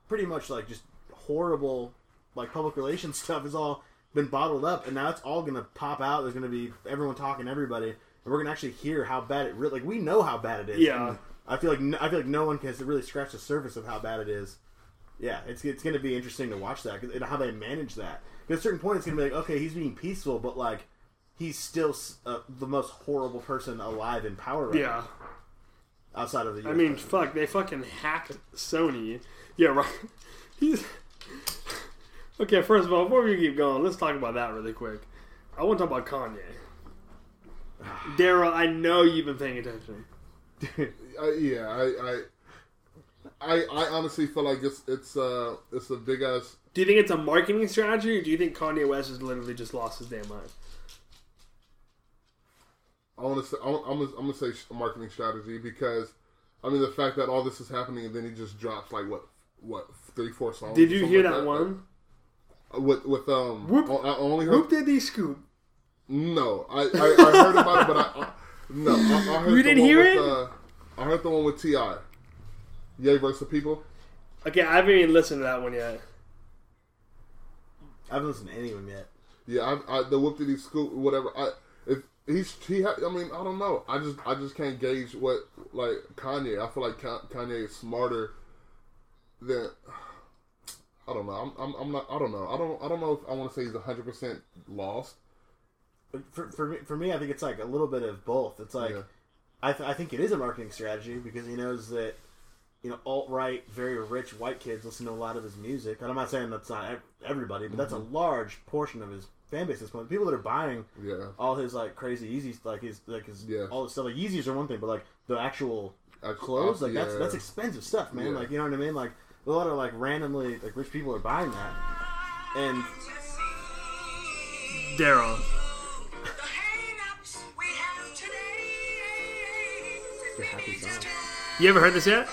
pretty much like just horrible, like public relations <laughs> stuff is all been bottled up, and now it's all gonna pop out. There's gonna be everyone talking, to everybody, and we're gonna actually hear how bad it really. Like we know how bad it is. Yeah. And I feel like no, I feel like no one has really scratched the surface of how bad it is. Yeah, it's it's to be interesting to watch that and how they manage that. at a certain point, it's to be like, okay, he's being peaceful, but like he's still uh, the most horrible person alive in power. Right Yeah, now, outside of the. I mean, president. fuck, they fucking hacked Sony. Yeah, right. <laughs> He's okay. First of all, before we keep going, let's talk about that really quick. I want to talk about Kanye. <sighs> Darryl, I know you've been paying attention. I, <laughs> yeah, I, I, I, I honestly feel like it's it's uh it's a big ass. Do you think it's a marketing strategy, or do you think Kanye West has literally just lost his damn mind? I want to say I'm, I'm, gonna, I'm gonna say marketing strategy because I mean the fact that all this is happening and then he just drops like what what three four songs. Did you hear like that one? With with um, Whoop. I I only heard Whoop did he scoop? no, I, I I heard about it, but I, I no, I, I heard You didn't hear with, it? Uh, I heard the one with Ti. Ye versus the people. Okay, I haven't even listened to that one yet. I haven't listened to any of them yet. Yeah, I, I the whoop did he scoop whatever. I if he's he ha, I mean I don't know. I just I just can't gauge what like Kanye. I feel like Ka- Kanye is smarter than I don't know. I'm, I'm I'm not I don't know. I don't I don't know if I want to say he's hundred percent lost. For, for me, for me, I think it's like a little bit of both. It's like Yeah. I, th- I think it is a marketing strategy because he knows that you know alt right, very rich white kids listen to a lot of his music. And I'm not saying that's not everybody, but that's a mm-hmm. large portion of his fan base. at This point, people that are buying Yeah. all his like crazy Yeezys, like his like his Yeah. all his stuff. Like Yeezys are one thing, but like the actual clothes, like that's that's expensive stuff, man. Like you know what I mean? Like a lot of like randomly like rich people are buying that, and Darryl, it's a happy song. you ever heard this yet?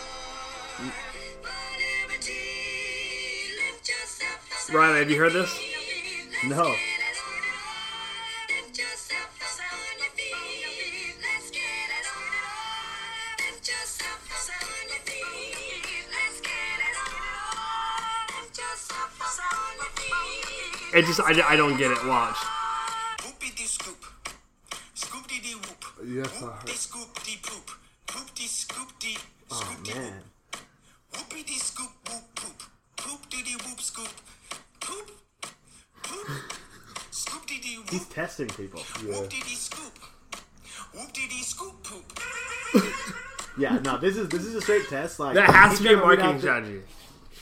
Mm. Riley, have you heard this? No. It just I, I don't get it. Watch. Whoopity scoop. Scoopty dee whoop. Yes, I heard. Scoop dee poop. Poopty scoop dee Oh scoop man, Whoopity scoop whoop poop. Poop dee dee whoop scoop. Poop. Poop. Scoop dee dee he's testing people. Whoop dee dee scoop. Whoop dee dee scoop poop. <laughs> Yeah, no, this is this is a straight test. Like That has to be a marketing strategy.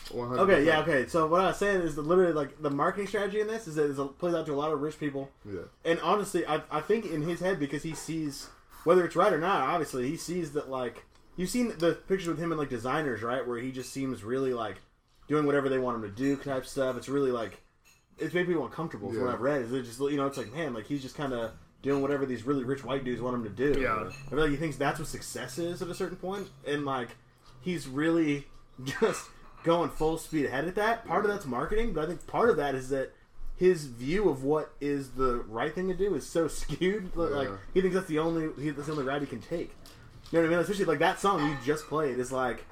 100%. Okay, yeah, okay. So what I was saying is that literally like the marketing strategy in this is that it plays out to a lot of rich people. Yeah. And honestly, I, I think in his head because he sees whether it's right or not. Obviously, he sees that like you've seen the pictures with him and like designers, right? Where he just seems really like doing whatever they want him to do, type stuff. It's really like it's making people uncomfortable. From what I've read, is it just you know it's like man, like he's just kind of doing whatever these really rich white dudes want him to do. Yeah. I feel like he thinks that's what success is at a certain point, and like he's really <laughs> just going full speed ahead at that. Part of that's marketing, but I think part of that is that his view of what is the right thing to do is so <laughs> skewed. Like Yeah. he thinks that's the only he, that's the only route he can take. You know what I mean? Especially like that song you just played is like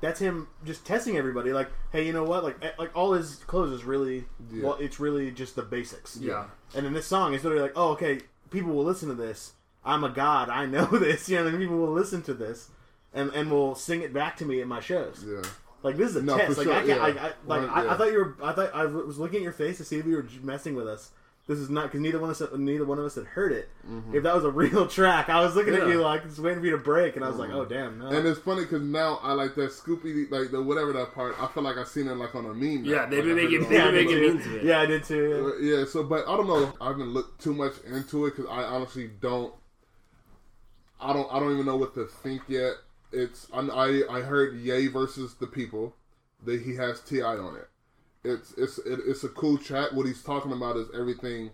that's him just testing everybody. Like, hey, you know what? Like, eh, like all his clothes is really Yeah. well. It's really just the basics. Yeah. And in this song, it's literally like, oh, okay, people will listen to this. I'm a god. I know <laughs> this. You know, and people will listen to this, and and will sing it back to me at my shows. Yeah. Like this is a No, test. for Like sure, I can't. yeah. I, I, like Right, I, yeah. I thought you were. I thought I was looking at your face to see if you were messing with us. This is not because neither one of us neither one of us had heard it. Mm-hmm. If that was a <laughs> real track, I was looking at you like just waiting for you to break, and I was like, oh damn, no. And it's funny because now I like that Scoopy, like the whatever that part. I feel like I've seen it like on a meme. now. Yeah, they've Like, been making- it they've yeah, been did making memes of it. Yeah, I did too. Uh, yeah, so but I don't know. I haven't looked too much into it because I honestly don't. I don't. I don't even know what to think yet. It's. I. I, I heard Ye versus the People. That he has T.I. on it. It's. It's. It, it's a cool track. What he's talking about is everything.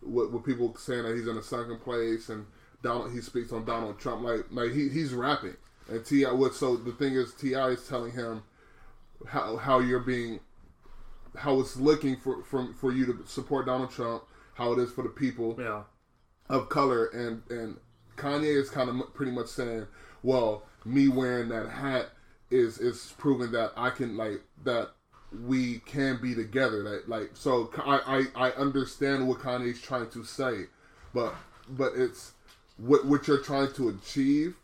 What, what people saying that he's in a sunken place and Donald. He speaks on Donald Trump like like he, he's rapping and Ti. What so the thing is T.I. is telling him how how you're being how it's looking for from for you to support Donald Trump, how it is for the people Yeah. of color, and and Kanye is kind of pretty much saying, well, me wearing that hat is is proving that I can like that we can be together. That like so I I, I understand what Kanye's trying to say, but but it's what what you're trying to achieve.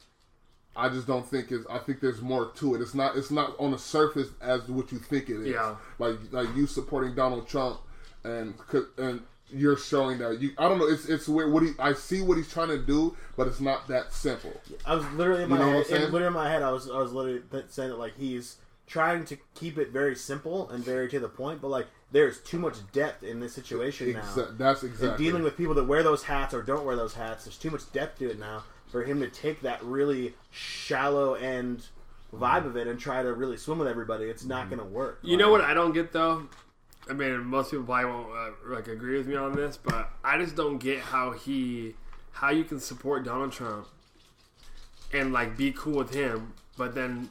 I just don't think is. I think there's more to it. It's not. It's not on the surface as what you think it is. Yeah. Like like you supporting Donald Trump, and and you're showing that you. I don't know. It's it's weird. What he. I see what he's trying to do, but it's not that simple. I was literally in my You know head, I'm in, literally in my head. I was I was literally th- saying that like he's trying to keep it very simple and very to the point, but like there's too much depth in this situation now. Exa- that's And exactly. dealing with people that wear those hats or don't wear those hats, there's too much depth to it now for him to take that really shallow end vibe of it and try to really swim with everybody. It's not mm-hmm. going to work. You know what I don't get though? I mean, most people probably won't uh, like agree with me on this, but I just don't get how he, how you can support Donald Trump and like be cool with him, but then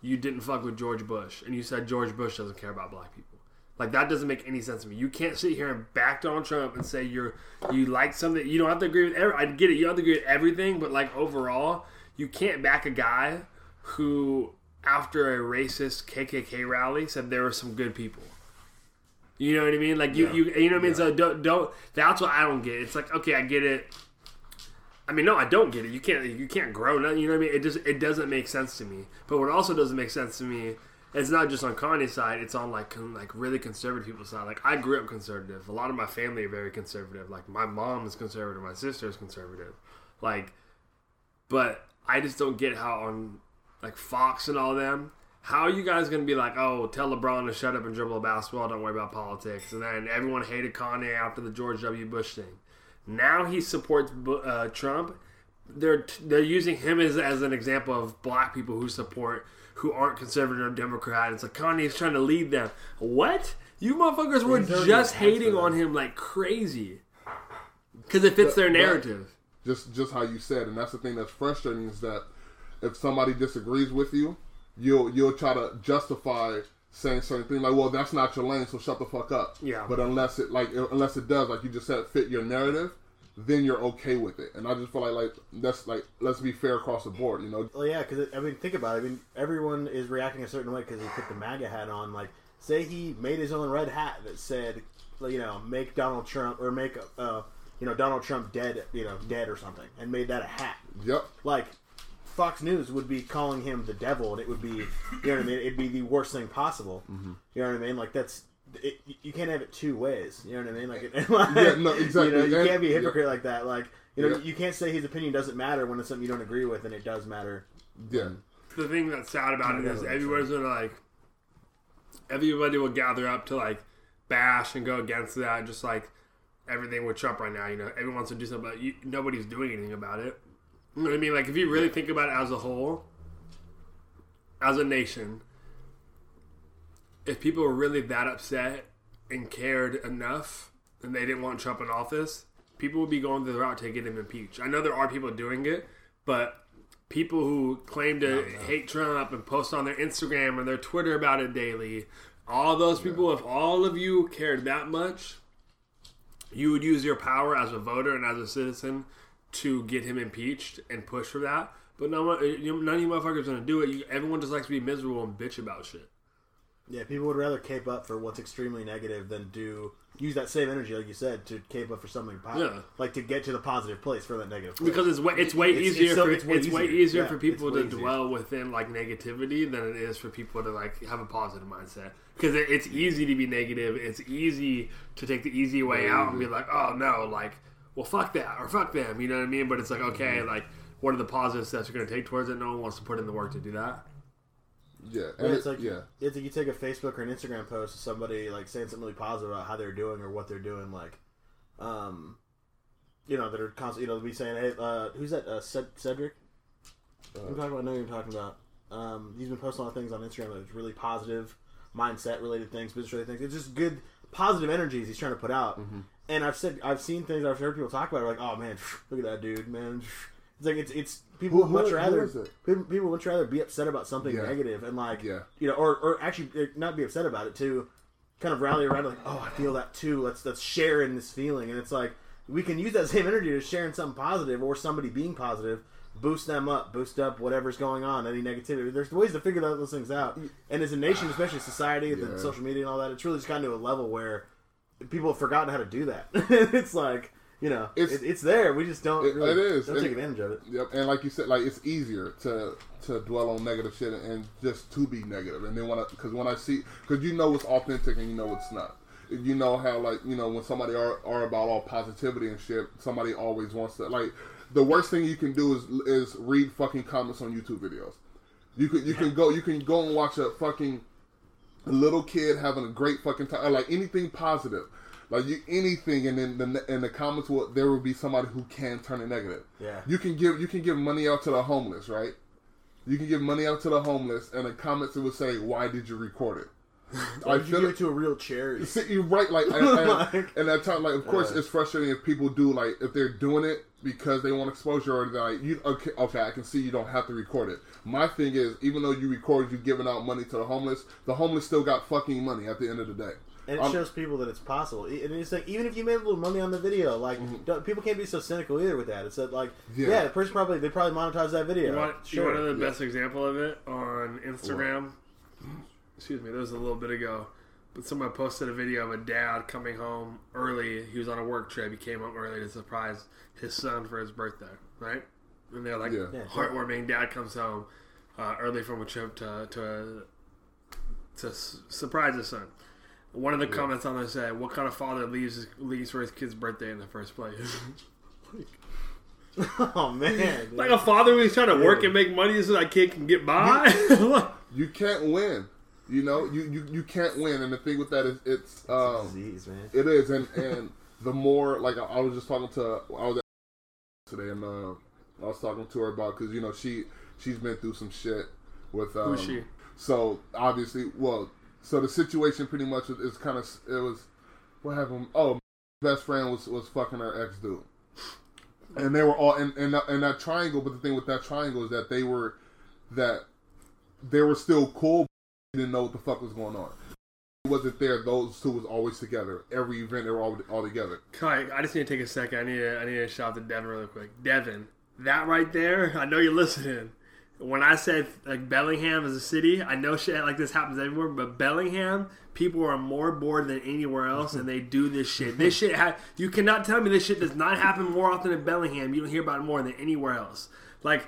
you didn't fuck with George Bush and you said George Bush doesn't care about black people. Like that doesn't make any sense to me. You can't sit here and back Donald Trump and say you're you like something. You don't have to agree with. Every, I get it. You don't have to agree with everything, but like overall, you can't back a guy who, after a racist KKK rally, said there were some good people. You know what I mean? Like you, you, you know what I mean. So don't, don't. That's what I don't get. It's like okay, I get it. I mean, no, I don't get it. You can't, you can't grow. nothing, You know what I mean? It just, it doesn't make sense to me. But what also doesn't make sense to me, it's not just on Kanye's side. It's on like, con- like really conservative people's side. Like I grew up conservative. A lot of my family are very conservative. Like my mom is conservative. My sister is conservative. Like, but I just don't get how on like Fox and all them. How are you guys gonna be like, oh, tell LeBron to shut up and dribble a basketball, don't worry about politics, and then everyone hated Kanye after the George W. Bush thing. Now he supports uh, Trump. They're they're using him as, as an example of black people who support who aren't conservative or Democrat. It's like Kanye's trying to lead them. What? You motherfuckers were just hating on him like crazy because it fits their narrative. just just how you said, and that's the thing that's frustrating is that if somebody disagrees with you, you'll you'll try to justify saying certain things like, "Well, that's not your lane, so shut the fuck up." Yeah. But unless it like unless it does, like you just said, fit your narrative, then you're okay with it. And I just feel like like that's like let's be fair across the board, you know. Well, yeah, because I mean, think about it. I mean, everyone is reacting a certain way because he put the MAGA hat on. Like, say he made his own red hat that said, you know, make Donald Trump or make, uh, you know, Donald Trump dead, you know, dead or something, and made that a hat. Yep. Like, Fox News would be calling him the devil, and it would be, you know what I mean? It'd be the worst thing possible. Mm-hmm. You know what I mean? Like, that's. It, you can't have it two ways. You know what I mean? Like, it, <laughs> Yeah, no, exactly. You know, you And- can't be a hypocrite like that. Like, you know, Yeah. you can't say his opinion doesn't matter when it's something you don't agree with, and it does matter. Yeah. the thing that's sad about it is Yeah, is gonna like everybody will gather up to like bash and go against that just like everything with Trump right now you know everyone wants to do something but you, nobody's doing anything about it you know what I mean? Like if you really think about it as a whole as a nation if people were really that upset and cared enough and they didn't want Trump in office people would be going the route to get him impeached. I know there are people doing it but people who claim to hate Trump and post on their Instagram or their Twitter about it daily, all those people, if all of you cared that much, you would use your power as a voter and as a citizen to get him impeached and push for that. But no uh, one, none of you motherfuckers gonna do it. You, everyone just likes to be miserable and bitch about shit. Yeah, people would rather cape up for what's extremely negative than do use that same energy, like you said, to cape up for something positive, Yeah. like to get to the positive place for that negative. Place. Because it's way, it's way It's- it's easier so- for it's it's way way, easier. easier Yeah, for people to easier. dwell within like negativity than it is for people to like have a positive mindset. Because it, it's easy to be negative. It's easy to take the easy way out and be like, oh no, like, well, fuck that or fuck them. You know what I mean? But it's like, okay, Mm-hmm. like, what are the positive steps you're going to take towards it? No one wants to put in the work to do that. Yeah, Yeah, and it's it- like yeah, it's like you take a Facebook or an Instagram post of somebody like saying something really positive about how they're doing or what they're doing, like, um, you know, that are constantly, you know, be saying, hey, uh, who's that? Uh, Ced- Cedric. I'm talking about. I know you're talking about. Um, he's been posting a lot of things on Instagram that's really positive, mindset related things, business related things. It's just good, positive energies he's trying to put out. And I've said, I've seen things, I've heard people talk about, it, like, oh man, <laughs> look at that dude, man. <laughs> It's like it's it's people Who- would much rather people, people would rather be upset about something Yeah. negative and like Yeah. you know, or or actually uh, not be upset about it to kind of rally around like, oh, I feel that too. Let's let's share in this feeling, and it's like we can use that same energy to share in something positive or somebody being positive, boost them up, boost up whatever's going on, any negativity. There's ways to figure those things out, and as a nation, especially society, Yeah. the social media and all that, it's really just gotten to a level where people have forgotten how to do that. <laughs> it's like. You know, It's- it's, it's there. We just don't. It- really, it is. Don't And- take advantage of it. Yep, and like you said, like it's easier to to dwell on negative shit and just to be negative. and then when I because when I see because you know it's authentic and you know it's not. You know how like you know when somebody are, are about all positivity and shit, somebody always wants to like the worst thing you can do is is read fucking comments on YouTube videos. You could you can go you can go and watch a fucking little kid having a great fucking time, like anything positive, like you anything, and then the in the comments will there will be somebody who can turn it negative. Yeah. you can give you can give money out to the homeless, right? You can give money out to the homeless, and the comments it will say, "Why did you record it?" <laughs> I If you feel give it. it to a real charity. See, <laughs> you're right, like, <laughs> and, and, Like- and that time, like, of course, Uh. it's frustrating if people do, like, if they're doing it because they want exposure, or they're like, you, okay, okay, I can see you don't have to record it. My thing is, even though you recorded, you giving out money to the homeless, the homeless still got fucking money at the end of the day. And it I'm- shows people that it's possible. And it's like even if you made a little money on the video, like don't, people can't be so cynical either with that. It's that like Mm-hmm. Yeah. yeah, the person probably they probably monetized that video. You want, you sure. want the best example of it on Instagram? Excuse me, that was a little bit ago. But someone posted a video of a dad coming home early. He was on a work trip. He came home early to surprise his son for his birthday, right? And they're like, Yeah. Yeah. heartwarming. Dad comes home uh, early from a trip to to to surprise his son. One of the comments on there said, "What kind of father leaves his, leaves for his kid's birthday in the first place?" <laughs> <laughs> oh man, like a father who's trying to work and make money so that kid can get by. You <laughs> can't win. You know, you, you, you can't win. And the thing with that is, it's, um, disease, man. It is, and and the more like I, I was just talking to I was at today, and uh, I was talking to her about because you know she she's been through some shit with um, Who's she? So obviously, well, so the situation pretty much is, is kind of it was what happened. Oh, best friend was was fucking her ex dude, and they were all in in that, in that triangle. But the thing with that triangle is that they were that they were still cool. Didn't know what the fuck was going on He wasn't there, those two was always together. Every event, they were all, all together. Kai, I just need to take a second. I need to, I need to shout to Devin really quick. Devin, that right there, I know you're listening. When I said like Bellingham is a city, I know shit like this happens everywhere, but Bellingham, people are more bored than anywhere else, and they do this shit. This shit, ha- you cannot tell me this shit does not happen more often in Bellingham. You don't hear about it more than anywhere else. Like,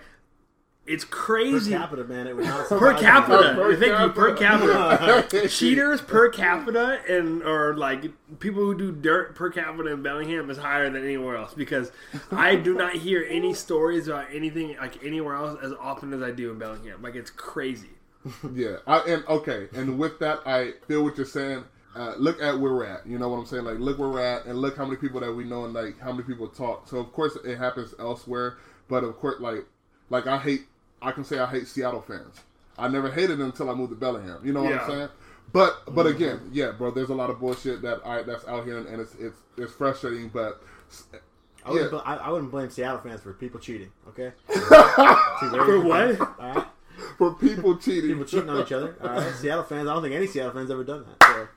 it's crazy. Per capita, man, it was not <laughs> Per capita, Per thank you. Per capita, capita. <laughs> cheaters per capita and or like people who do dirt per capita in Bellingham is higher than anywhere else because I do not hear any stories about anything like anywhere else as often as I do in Bellingham. Like it's crazy. Yeah, I, and okay, and with that, I feel what you're saying. Uh, look at where we're at. You know what I'm saying? Like, look where we're at, and look how many people that we know, and like how many people talk. So of course it happens elsewhere, but of course, like, like I hate. I can say I hate Seattle fans. I never hated them until I moved to Bellingham. You know what Yeah. I'm saying? But but mm-hmm. again, yeah, bro. There's a lot of bullshit that I that's out here, and, and it's it's it's frustrating. But I wouldn't, Yeah. bl- I, I wouldn't blame Seattle fans for people cheating. Okay, <laughs> For what? <laughs> All right, for people cheating, people cheating on each other. All right, Seattle fans. I don't think any Seattle fans ever done that.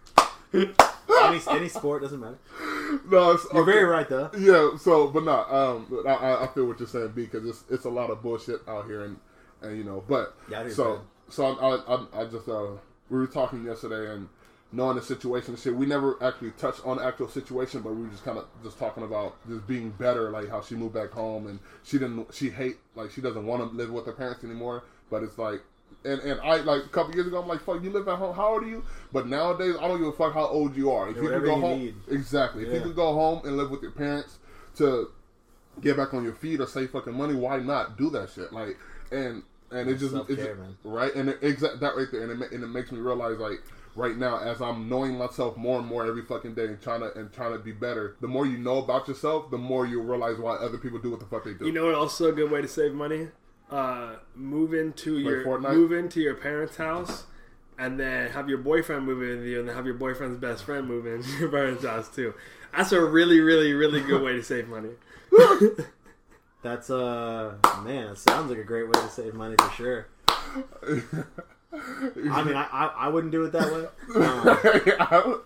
So. <laughs> any, any sport doesn't matter. <gasps> no, it's, You're okay. very right though. Yeah, so but not. um, but I- I, I feel what you're saying, B, because it's it's a lot of bullshit out here, and and you know, but Yeah, so so I, I I just uh we were talking yesterday and knowing the situation and shit, we never actually touched on the actual situation, but we were just kind of just talking about just being better, like how she moved back home and she didn't she hate like she doesn't want to live with her parents anymore, but it's like. And, and I like a couple years ago I'm like fuck you live at home how old are you but nowadays I don't give a fuck how old you are if Yeah, you can go you home need. exactly if you can go home and live with your parents to get back on your feet or save fucking money, why not do that shit? Like, and and it just, it Self-care, just right, and it, exact that right there, and it and it makes me realize like right now as I'm knowing myself more and more every fucking day and trying to and trying to be better. The more you know about yourself, the more you realize why other people do what the fuck they do. You know what? Also, a good way to save money: uh, move into your Fortnite? move into your parents' house, and then have your boyfriend move in with you, and then have your boyfriend's best friend move into <laughs> your parents' house too. That's a really, really, really good way to save money. <laughs> That's uh man, it sounds like a great way to save money for sure. I mean, I, I, I wouldn't do it that way. Um,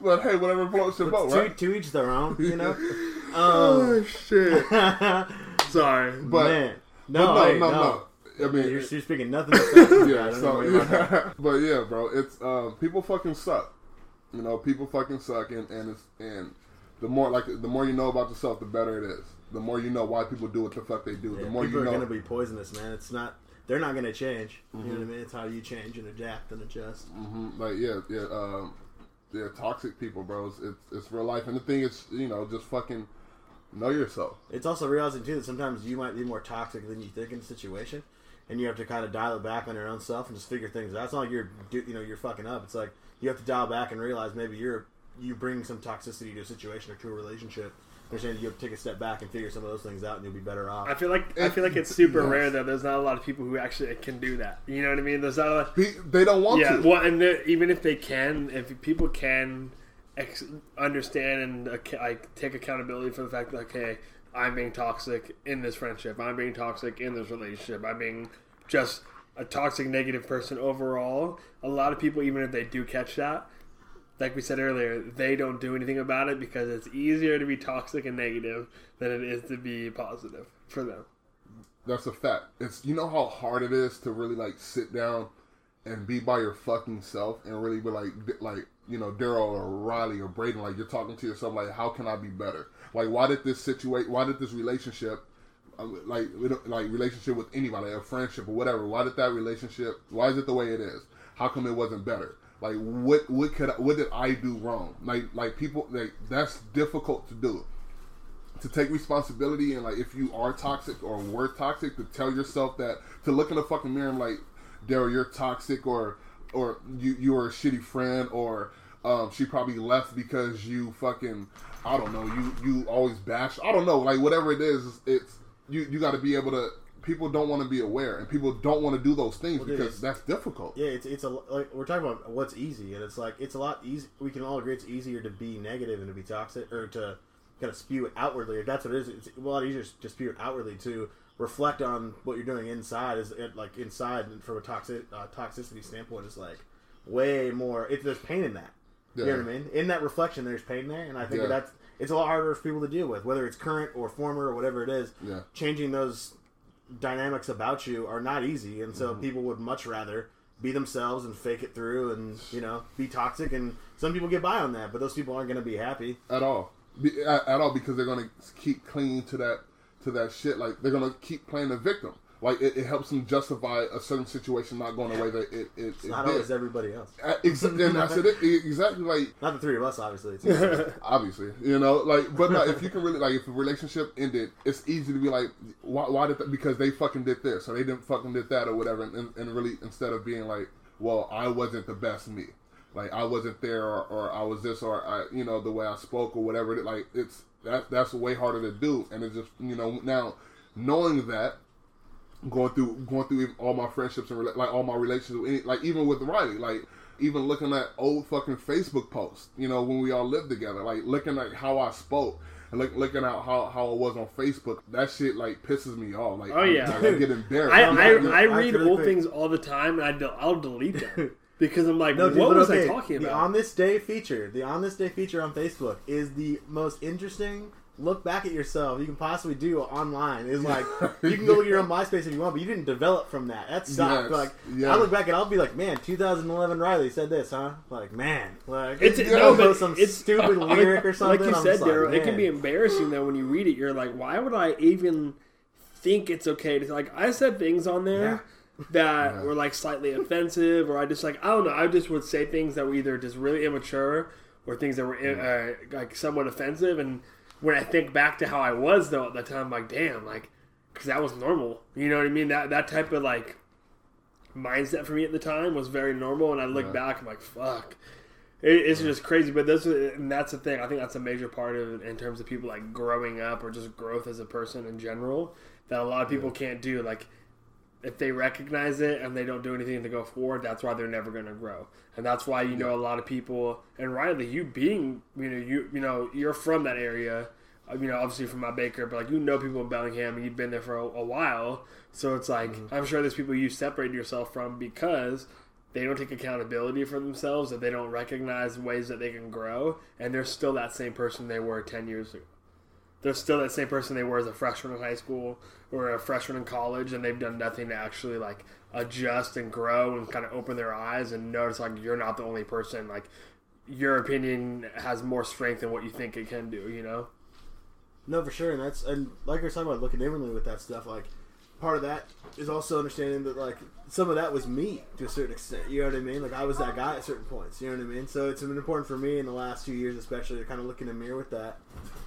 but hey, whatever floats your boat, to, right? to each their own, you know. <laughs> Um, shit! Sorry, But man, but no, no, hey, no, no, no. I mean, You're, you're speaking nothing. <laughs> Yeah, so worry about that. yeah. <laughs> but yeah, bro, it's um, people fucking suck. You know, people fucking suck, and and it's and the more like the more you know about yourself, the better it is. The more you know why people do what the fuck they do. Yeah, the more people you know. are gonna be poisonous, man. It's not. They're not gonna change. You know what I mean? It's how you change and adapt and adjust. Mhm, like yeah, yeah, um, yeah, toxic people, bro. It's, it's it's real life, and the thing is, you know, just fucking know yourself. It's also realizing too that sometimes you might be more toxic than you think in a situation, and you have to kind of dial it back on your own self and just figure things out. It's not like you're, you know, you're fucking up. It's like you have to dial back and realize maybe you're you bring some toxicity to a situation or to a relationship. Understand you have to take a step back and figure some of those things out, and you'll be better off. I feel like I feel like it's super Yes. rare though. there's not a lot of people who actually can do that. You know what I mean? There's not a lot. Pe- They don't want Yeah, to. well, and there- even if they can, if people can ex- understand and uh, like take accountability for the fact that okay, I'm being toxic in this friendship, I'm being toxic in this relationship, I'm being just a toxic negative person overall. A lot of people, even if they do catch that, like we said earlier, they don't do anything about it because it's easier to be toxic and negative than it is to be positive for them. That's a fact. It's you know how hard it is to really like sit down and be by your fucking self and really be like like you know Darryl or Riley or Breyden like you're talking to yourself like how can I be better? Like why did this situate? Why did this relationship? um, Like like relationship with anybody, a friendship or whatever. Why did that relationship? Why is it the way it is? How come it wasn't better? Like what what could what did I do wrong? Like like people like that's difficult to do to take responsibility and like if you are toxic or were toxic to tell yourself that to look in the fucking mirror and like Darryl you're toxic or or you you were a shitty friend or um, she probably left because you fucking I don't know you you always bash I don't know like whatever it is it's you you got to be able to people don't want to be aware and people don't want to do those things dude, because that's difficult Yeah, it's it's a like we're talking about what's easy, and it's like it's a lot easy. We can all agree it's easier to be negative and to be toxic, or to kind of spew it outwardly. If that's what it is, it's a lot easier to spew it outwardly. To reflect on what you're doing inside is it, like inside and from a toxic uh, toxicity standpoint is like way more. If there's pain in that, you know what I mean. In that reflection, there's pain there, and I think Yeah. that's it's a lot harder for people to deal with, whether it's current or former or whatever it is. Yeah. Changing those dynamics about you are not easy, and so Mm-hmm. people would much rather be themselves and fake it through, and you know, be toxic. And some people get by on that, but those people aren't going to be happy. at all Be, at, at all because they're gonna keep clinging to that to that shit like they're gonna keep playing the victim like it, it helps them justify a certain situation not going the way that it it, It's it not did. always everybody else. Uh, ex- <laughs> and that's it exactly like Not the three of us, obviously. <laughs> Obviously you know like but no if you can really like if a relationship ended it's easy to be like why, why did that because they fucking did this or they didn't fucking did that or whatever and, and, and really instead of being like well i wasn't the best me like i wasn't there or, or i was this or i you know the way i spoke or whatever like it's that that's way harder to do and it just you know now knowing that going through going through even all my friendships and rela- like all my relationships with any, like even with Riley like even looking at old fucking Facebook posts you know when we all lived together like looking at how I spoke and look, looking at how, how I was on Facebook that shit like pisses me off like Oh, yeah. like, I get embarrassed <laughs> I, I'm I, I I read old think- things all the time, and I del- I'll delete them. <laughs> because I'm like, No, what but was okay, I talking the about? on this day feature, the on this day feature on Facebook is the most interesting. Look back at yourself. You can possibly do online. Is like <laughs> you can go look at your own MySpace if you want, but you didn't develop from that. That sucked. Yes, Like yeah. I look back and I'll be like, man, 2011 Riley said this, huh? Like man, like It's Yeah, no, post but some it's stupid <laughs> like- lyric or something. Like you I'm said, just like, Darryl, it can be embarrassing though when you read it. You're like, why would I even think it's okay to like? I said things on there that were like slightly offensive, or I just like I don't know. I just would say things that were either just really immature or things that were uh, like somewhat offensive. And when I think back to how I was though at the time, I'm like, damn, like because that was normal. You know what I mean? That that type of like mindset for me at the time was very normal. And I look back, I'm like, fuck. It, it's just crazy, but this and that's the thing. I think that's a major part of it in terms of people like growing up or just growth as a person in general that a lot of people can't do. Like, if they recognize it and they don't do anything to go forward, that's why they're never going to grow, and that's why you know a lot of people. And Riley, you being you know you you know you're from that area, uh, you know obviously from my Baker, but like you know people in Bellingham and you've been there for a, a while, so it's like I'm sure there's people you separate yourself from because they don't take accountability for themselves and they don't recognize ways that they can grow and they're still that same person they were 10 years ago they're still that same person they were as a freshman in high school or a freshman in college and they've done nothing to actually like adjust and grow and kind of open their eyes and notice like you're not the only person like your opinion has more strength than what you think it can do you know No, for sure, and that's and like you're talking about looking inwardly with that stuff. Like part of that is also understanding that like some of that was me to a certain extent. You know what I mean? Like I was that guy at certain points. You know what I mean? So it's been important for me in the last few years, especially, to kind of look in the mirror with that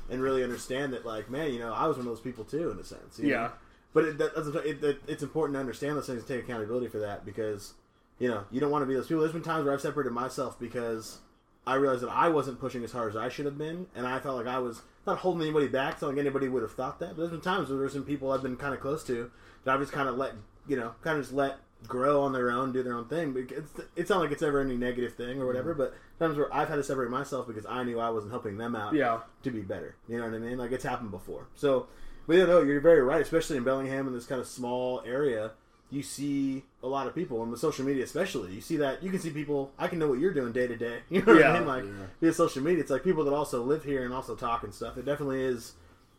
and really understand that, like, man, you know, I was one of those people too, in a sense. you know? Yeah. But it, that, it, it, it's important to understand those things and take accountability for that because you know you don't want to be those people. There's been times where I've separated myself because I realized that I wasn't pushing as hard as I should have been, and I felt like I was not holding anybody back. Not like anybody would have thought that. But there's been times where there's some people I've been kind of close to that I've just kind of let you know, kind of just let grow on their own, do their own thing. It's, it's not like it's ever any negative thing or whatever. Mm. But times where I've had to separate myself because I knew I wasn't helping them out Yeah. to be better. You know what I mean? Like it's happened before. So, but you know, you're very right. Especially in Bellingham, in this kind of small area, you see a lot of people, and with social media especially, you see that you can see people. I can know what you're doing day to day. <laughs> You know what Yeah. I mean? Like via social media, it's like people that also live here and also talk and stuff. It definitely is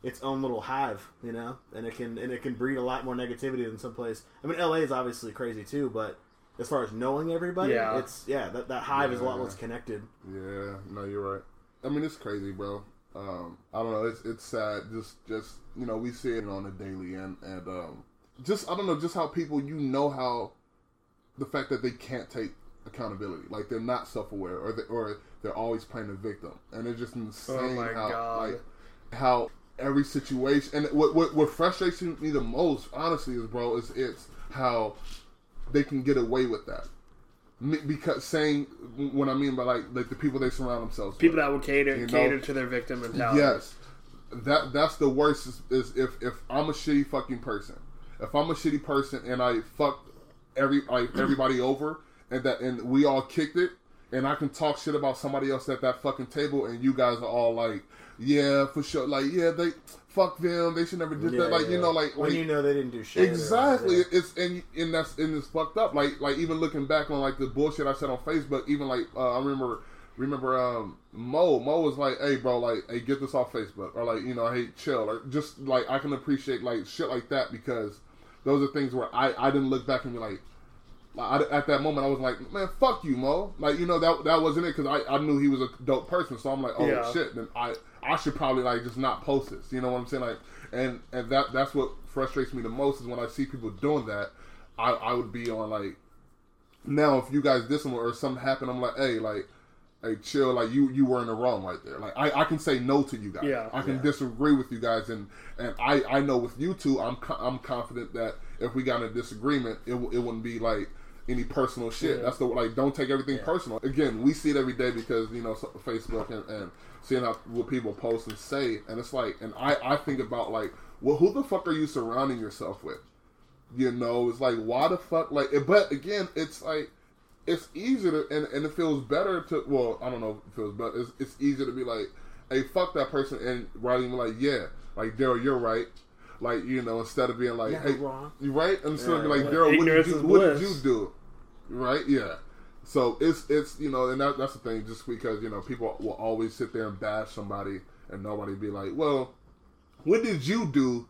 its own little hive, you know, and it can and it can breed a lot more negativity than some place. I mean, LA is obviously crazy too, but as far as knowing everybody, Yeah. it's yeah, that that hive is a lot Yeah. less connected. Yeah, no, you're right. I mean, it's crazy, bro. Um, I don't know. It's it's sad. Just just you know, we see it on a daily, and and um, just I don't know, just how people you know how the fact that they can't take accountability, like they're not self aware, or they, or they're always playing the victim, and it's just insane Oh my how God. like how every situation and what, what what frustrates me the most, honestly, is bro, is it's how they can get away with that. Because saying what I mean by like like the people they surround themselves people with. that will cater You know? cater to their victim mentality Yes, that that's the worst. Is, is if if I'm a shitty fucking person, if I'm a shitty person and I fucked every like everybody over, and that and we all kicked it, and I can talk shit about somebody else at that fucking table, and you guys are all like, yeah, for sure, like yeah, they fuck them, they should never did that, like you know, like when like, you know they didn't do shit. Exactly. yeah. It's and and that's and it's fucked up. Like like even looking back on like the bullshit I said on Facebook, even like uh, I remember remember um Mo Mo was like, hey bro, like hey get this off Facebook or like you know hey chill or just like I can appreciate like shit like that because those are things where I I didn't look back and be like. like, I, at that moment, I was like, "Man, fuck you, Mo." Like, you know that that wasn't it because I, I knew he was a dope person. So I'm like, "Oh Yeah. shit!" Then I I should probably like just not post this. You know what I'm saying? Like, and and that that's what frustrates me the most is when I see people doing that. I I would be on like, now if you guys diss them or something happened, I'm like, hey, like, hey, chill. Like you you were in the wrong right there. Like I, I can say no to you guys. Yeah. I can Yeah. disagree with you guys, and and I I know with you two, I'm I'm confident that if we got in a disagreement, it it wouldn't be like any personal shit. That's the like don't take everything personal. Again, we see it every day because you know Facebook and, and seeing how what people post and say, and it's like, and I I think about like, well, who the fuck are you surrounding yourself with? You know, it's like why the fuck like, but again, it's like it's easier to and, and it feels better to well i don't know if it feels better it's, it's easier to be like hey fuck that person and rather than like yeah like Darryl you're right like you know instead of being like Yeah, hey wrong. you right instead of Yeah, be like yeah. Darryl what did you what did you do right yeah So it's it's you know, and that, that's the thing. Just because you know people will always sit there and bash somebody, and nobody be like, well, what did you do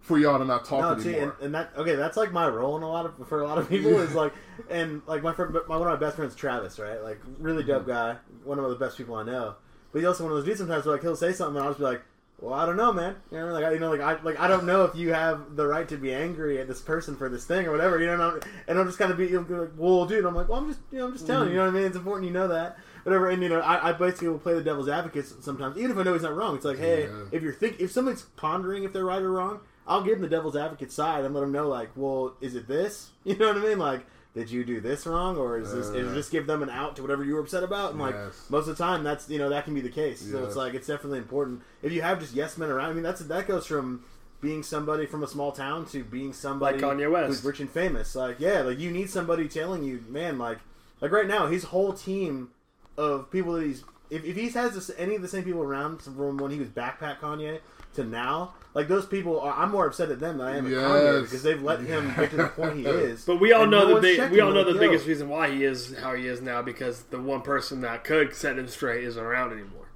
for y'all to not talk No, see, and, anymore? and that okay, that's like my role in a lot of for a lot of people is like, <laughs> and like my friend, my, one of my best friends, Travis, right? Like really dope Mm-hmm. guy, one of the best people I know. But he's also one of those dudes sometimes where like he'll say something and I'll just be like, well, I don't know, man. You know, like I, you know, like I like I don't know if you have the right to be angry at this person for this thing or whatever. You know, and I'm just kind of be be like, well, dude. I'm like, well, I'm just you know, I'm just telling you. You mm-hmm. know what I mean? It's important you know that. Whatever, and you know, I, I basically will play the devil's advocate sometimes, even if I know he's not wrong. It's like, hey, Yeah. if you're think if someone's pondering if they're right or wrong, I'll give them the devil's advocate side and let them know, like, well, is it this? <laughs> You know what I mean? Like, did you do this wrong, or is this? Uh, Is just give them an out to whatever you were upset about? And like most of the time, that's you know that can be the case. So it's like it's definitely important if you have just yes men around. I mean, that's that goes from being somebody from a small town to being somebody Like Kanye West. who's rich and famous. Like, yeah, like you need somebody telling you, man, like, like right now, his whole team of people that he's if, if he has this, any of the same people around from when he was backpack Kanye to now, like those people, are, I'm more upset at them than I am at Kanye because they've let him get to the point he <laughs> is. But we all know no the big, we all know the like, biggest reason why he is how he is now because the one person that could set him straight isn't around anymore.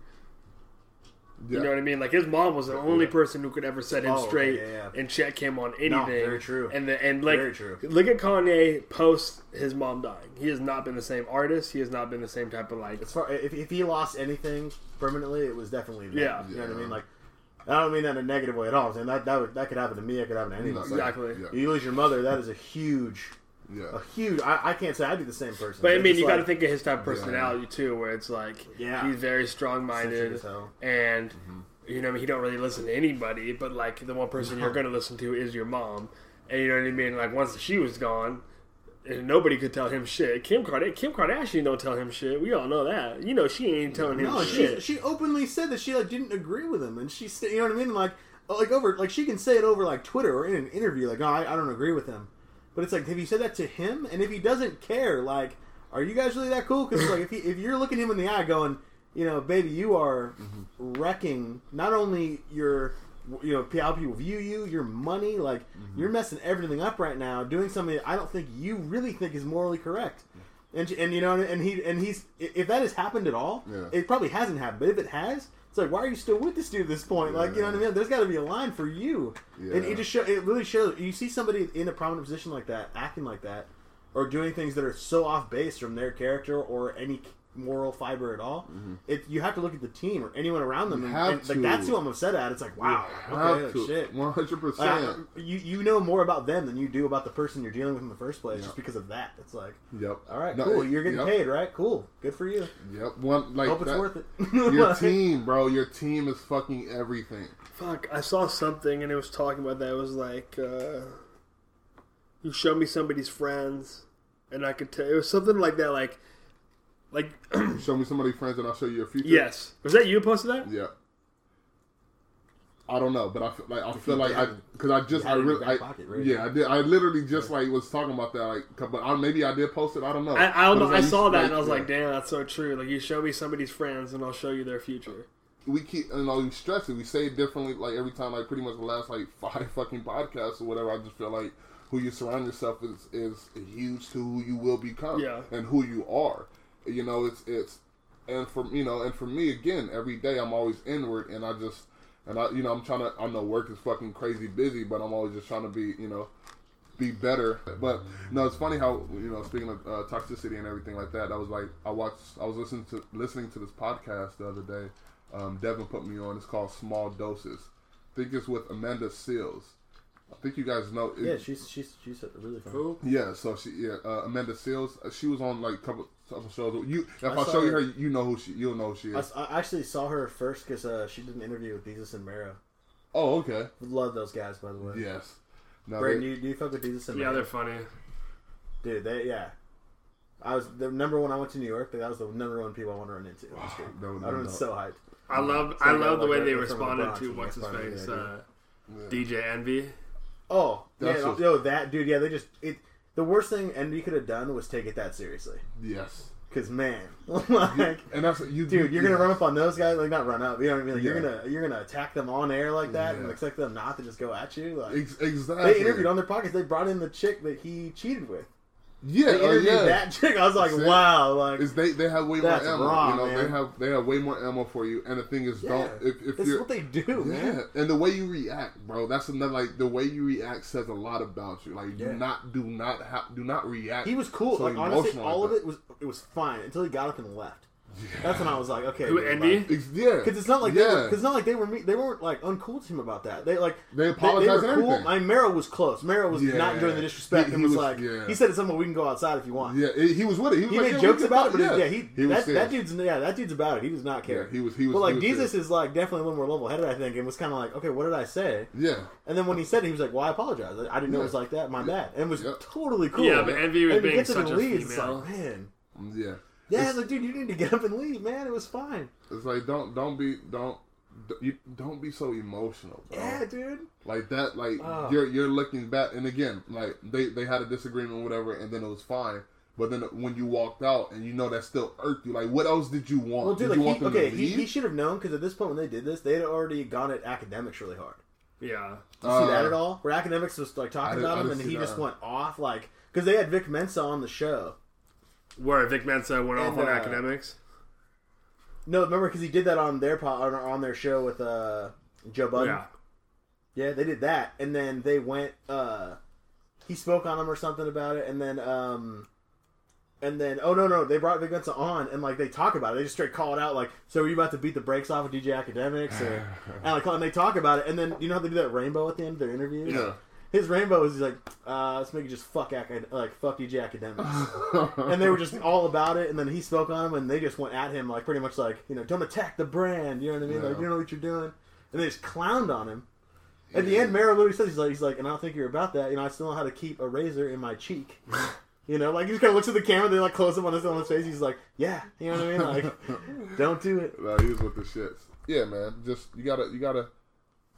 Yeah. You know what I mean? Like his mom was the only person who could ever set him Oh, straight yeah, yeah. and check him on anything. No, very true. And the and like Very true. look at Kanye post his mom dying. He has not been the same artist. He has not been the same type of like. as far if, if he lost anything permanently, it was definitely that. Yeah. You know what I mean? Like, I don't mean that in a negative way at all. I'm saying that that, would, that could happen to me. It could happen to anyone. Like, Exactly. Yeah. You lose your mother. That is a huge, Yeah. a huge. I, I can't say I'd be the same person. But I mean, just you got to think of his type of personality too, where it's like Yeah. he's very strong-minded as hell. and mm-hmm. you know, I mean, he don't really listen to anybody. But like the one person you're <laughs> going to listen to is your mom, and you know what I mean. Like once she was gone, and nobody could tell him shit. Kim Kardashian, Kim Kardashian don't tell him shit. We all know that. You know, she ain't telling him No, she shit. she openly said that she like didn't agree with him, and she said, you know what I mean, like like over like she can say it over like Twitter or in an interview, like, oh, I, I don't agree with him. But it's like, have you said that to him? And if he doesn't care, like, are you guys really that cool? Because like, if he, if you're looking him in the eye, going, you know, baby, you are mm-hmm. wrecking not only your you know how people view you, your money, like mm-hmm. you're messing everything up right now, doing something that I don't think you really think is morally correct. And, and you know, and he and he's if that has happened at all, Yeah. it probably hasn't happened. But if it has, it's like, why are you still with this dude at this point? Like, you know what I mean? There's got to be a line for you. And it just show it really shows. You see somebody in a prominent position like that, acting like that, or doing things that are so off base from their character or any moral fiber at all. It you have to look at the team or anyone around them. You and, have and, like that's who I'm upset at. It's like, wow, okay, like, shit. One hundred percent. you you know more about them than you do about the person you're dealing with in the first place, just because of that. It's like, Yep. all right, No, cool, it- you're getting yep. paid, right? Cool, good for you. Yep. One like Hope it's that- worth it. <laughs> Your team, bro. Your team is fucking everything. Fuck, I saw something and it was talking about that. It was like, uh, you show me somebody's friends, and I could tell. It was something like that, like, like, <clears throat> Show me somebody friends, and I'll show you your future. yes. Was that you who posted that? Yeah. I don't know, but I feel like I feel like I because I just I had it in your really I, pocket, right? yeah I did I literally just like was talking about that like but I, maybe I did post it I don't know I, I don't know. it's I like, saw you- that and I was yeah. like, damn, that's so true. Like, you show me somebody's friends, and I'll show you their future. we keep you know we stress it we say it differently like every time like pretty much the last like <laughs> five fucking podcasts or whatever I just feel like who you surround yourself is is huge to who you will become Yeah. and who you are you know it's it's and for you know and for me again every day I'm always inward and I just and I you know I'm trying to I know work is fucking crazy busy but I'm always just trying to be you know be better. But no, it's funny how you know speaking of uh, toxicity and everything like that. I was like, I watched, I was listening to listening to this podcast the other day. Um, Devin put me on. It's called Small Doses. I think it's with Amanda Seales. I think you guys know. it- Yeah, she's she's she's really fun. Cool. yeah. So she, yeah, uh, Amanda Seales. Uh, she was on like a couple couple shows. You, if I, I show you her- her, you know who she, you'll know who she is. I actually saw her first because uh, she did an interview with Desus and Mero. oh, okay. Love those guys, by the way. Yes. No, Breyden, they- do you, do you fuck with Desus and Yeah, Mero? they're funny. Dude, they yeah. I was the number one. I went to New York. That was the number one people I want to run into. on the street. I was dope. so hyped. I love, So I they love the got, way they they're the responded to what's his face, uh, Yeah. DJ Envy. Oh, That's yeah, just- yo, that dude. Yeah, they just it. The worst thing Envy could have done was take it that seriously. Yes. Cause man, <laughs> like, And that's you, dude, you're gonna run up on those guys, like not run up. You know what I mean? Like, You're gonna you're gonna attack them on air like that and expect them not to just go at you. Like Ex- exactly. they interviewed on their podcast. They brought in the chick that he cheated with. Yeah, They uh, yeah. that chick. I was like, See? wow, like Is they they have way more ammo. raw, you know, man. they have they have way more ammo for you. And the thing is, yeah, don't if if this you're what they do, yeah, man. and the way you react, bro. That's another like the way you react says a lot about you. Like, do Yeah. not do not ha- do not react. He was cool. so like honestly, all like of it was it was fine until he got up and left. That's when I was like, okay, Who, Envy? that. It's- yeah, Because it's not like yeah. they were, cause it's not like they were me- they weren't like uncool to him about that. They like They apologized were and cool. everything. I mean, Mero was close. Mero was Yeah. not enjoying the disrespect He- and was, was- like yeah. he said it's something we can go outside if you want. yeah, he was with it. He, was He like, made yeah, jokes about it, but yeah, he, he was that, that dude's yeah that dude's about it. He does not care. Yeah, he was- he was- But like was Desus serious. is like definitely a little more level headed, I think, and was kind of like, okay, what did I say? Yeah, And then when he said it, he was like, well, I apologize. I I didn't know it was like that. My bad. And it was totally cool. Yeah, but Envy was he being gets up such and a female. man. yeah. Yeah, it's like, dude, you need to get up and leave, man. It was fine. It's like don't don't be don't you don't be so emotional, bro. Yeah, dude. Like that, like Oh. you're you're looking back, and again, like they they had a disagreement, whatever, and then it was fine. But then when you walked out, and you know that still irked you, like what else did you want? Well, dude, did like you want he, them okay, to he, leave? he should have known because at this point when they did this, they had already gone at Akademiks really hard. Yeah. Did you see that Uh, at all? Where Akademiks was like talking didn't- about him, and see he just went off like because they had Vic Mensa on the show. Where Vic Mensa went off And, on uh, Akademiks. No, remember because he did that on their po- on, on their show with uh, Joe Budden. Yeah. Yeah, they did that, and then they went. uh He spoke on him or something about it, and then um, and then oh no no, they brought Vic Mensa on, and like they talk about it. They just straight call it out, like, so are you about to beat the brakes off of DJ Akademiks, or <laughs> and like and they talk about it, and then you know how they do that rainbow at the end of their interviews. Yeah. His rainbow is he's like, uh, let's make it just fuck acad- like fuck DJ Akademiks, <laughs> and they were just all about it. And then he spoke on him, and they just went at him like pretty much like you know don't attack the brand, you know what I mean? Like you don't know what you're doing, and they just clowned on him. At the end, Mero literally says he's like he's like, and I don't think you're about that. You know, I still know how to keep a razor in my cheek. <laughs> You know, like he just kind of looks at the camera. They like close up on his on his face. He's like, yeah, you know what I mean? Like, <laughs> don't do it. No, he was with the shits. Yeah, man. Just you gotta you gotta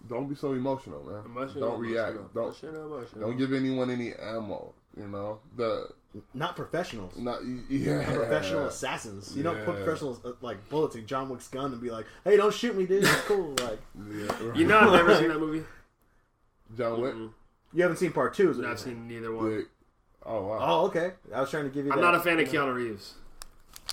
don't be so emotional, man. Emotional, don't react. emotional, Don't emotional, emotional. don't give anyone any ammo. You know the Not professionals. not yeah Professional assassins. You don't put Yeah. professional uh, like bullets in John Wick's gun and be like, "Hey, don't shoot me, dude. It's cool." <laughs> Like, Yeah. You know, I've never seen that movie. John Wick. you haven't seen part two, is what you're I've saying. seen neither one. Wick. Oh wow. Oh, okay. I was trying to give you. I'm that, not a fan of. Keanu Reeves.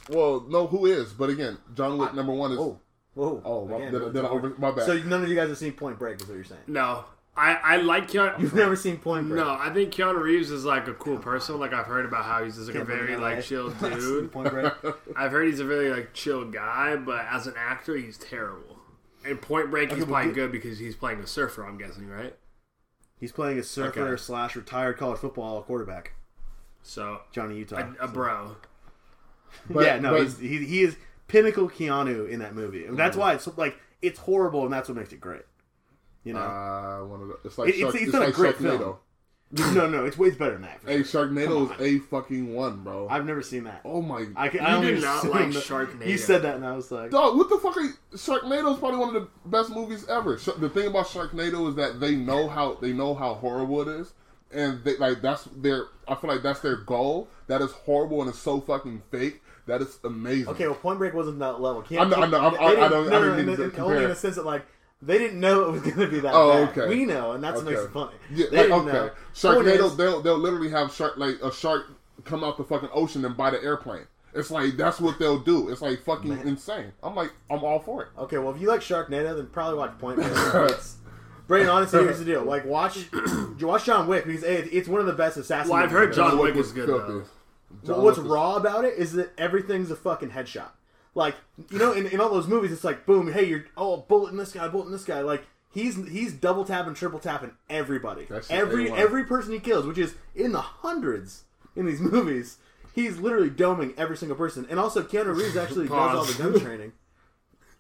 Well, no, who is? But again, John Wick number one is. Oh, whoa. Oh, my, Again, then, then I over. over, my bad. So none of you guys have seen Point Break, is what you're saying? No, I I like Keanu. You've <laughs> never seen Point Break? No, I think Keanu Reeves is like a cool person. Like I've heard about how he's just like a Can't believe very like I- chill <laughs> dude. Point Break. <laughs> I've heard he's a very like chill guy, but as an actor, he's terrible. And Point Break, he's Okay, but playing who- good because he's playing a surfer. I'm guessing, right? He's playing a surfer Okay. slash retired college football quarterback, So Johnny Utah. a, a bro. But- yeah, no, but- he's, he he is pinnacle Keanu in that movie, and Mm. that's why it's like it's horrible, and that's what makes it great. You know, Uh, one of the, it's like It- it's- Shark, it's it's, not a great Sharknado. film. <laughs> no, no, it's way better than that. for Hey, sure. Sharknado is a fucking one, bro. I've never seen that. oh my god. I, can, You I only do not like that- Sharknado. You said that, and I was like, Dog, what the fuck are you, Sharknado is probably one of the best movies ever. Sh- The thing about Sharknado is that they know how they know how horrible it is, and they like that's their. I feel like that's their goal. That is horrible and it's so fucking fake. That is amazing. okay, well, Point Break wasn't that level. Keanu, I know- I know, I'm- they I- I didn't- don't- no, no, didn't in mean the- to in- compare. only in the sense that like they didn't know it was going to be that Oh, bad. okay. We know, and that's what makes it funny. Yeah, They like, didn't okay. know. Point Sharknado, is- they'll they'll literally have shark like a shark come out the fucking ocean and buy the airplane. It's like that's what they'll do. It's like fucking insane. I'm like I'm all for it. Okay, well, if you like Sharknado, then probably watch Point <laughs> Break. It's- Breyden, honestly, here's the deal. Like, watch, you <coughs> watch John Wick because A, it's one of the best assassin. Well, I've heard. John Wick Wick is good though. What's is- raw about it is that everything's a fucking headshot. Like you know, in, in all those movies, it's like boom, hey, you're oh bullet in this guy, bullet in this guy. Like he's he's double tapping, triple tapping everybody. That shit Every every person he kills, which is in the hundreds in these <laughs> movies, he's literally doming every single person. And also, Keanu Reeves actually does all the gun training. <laughs>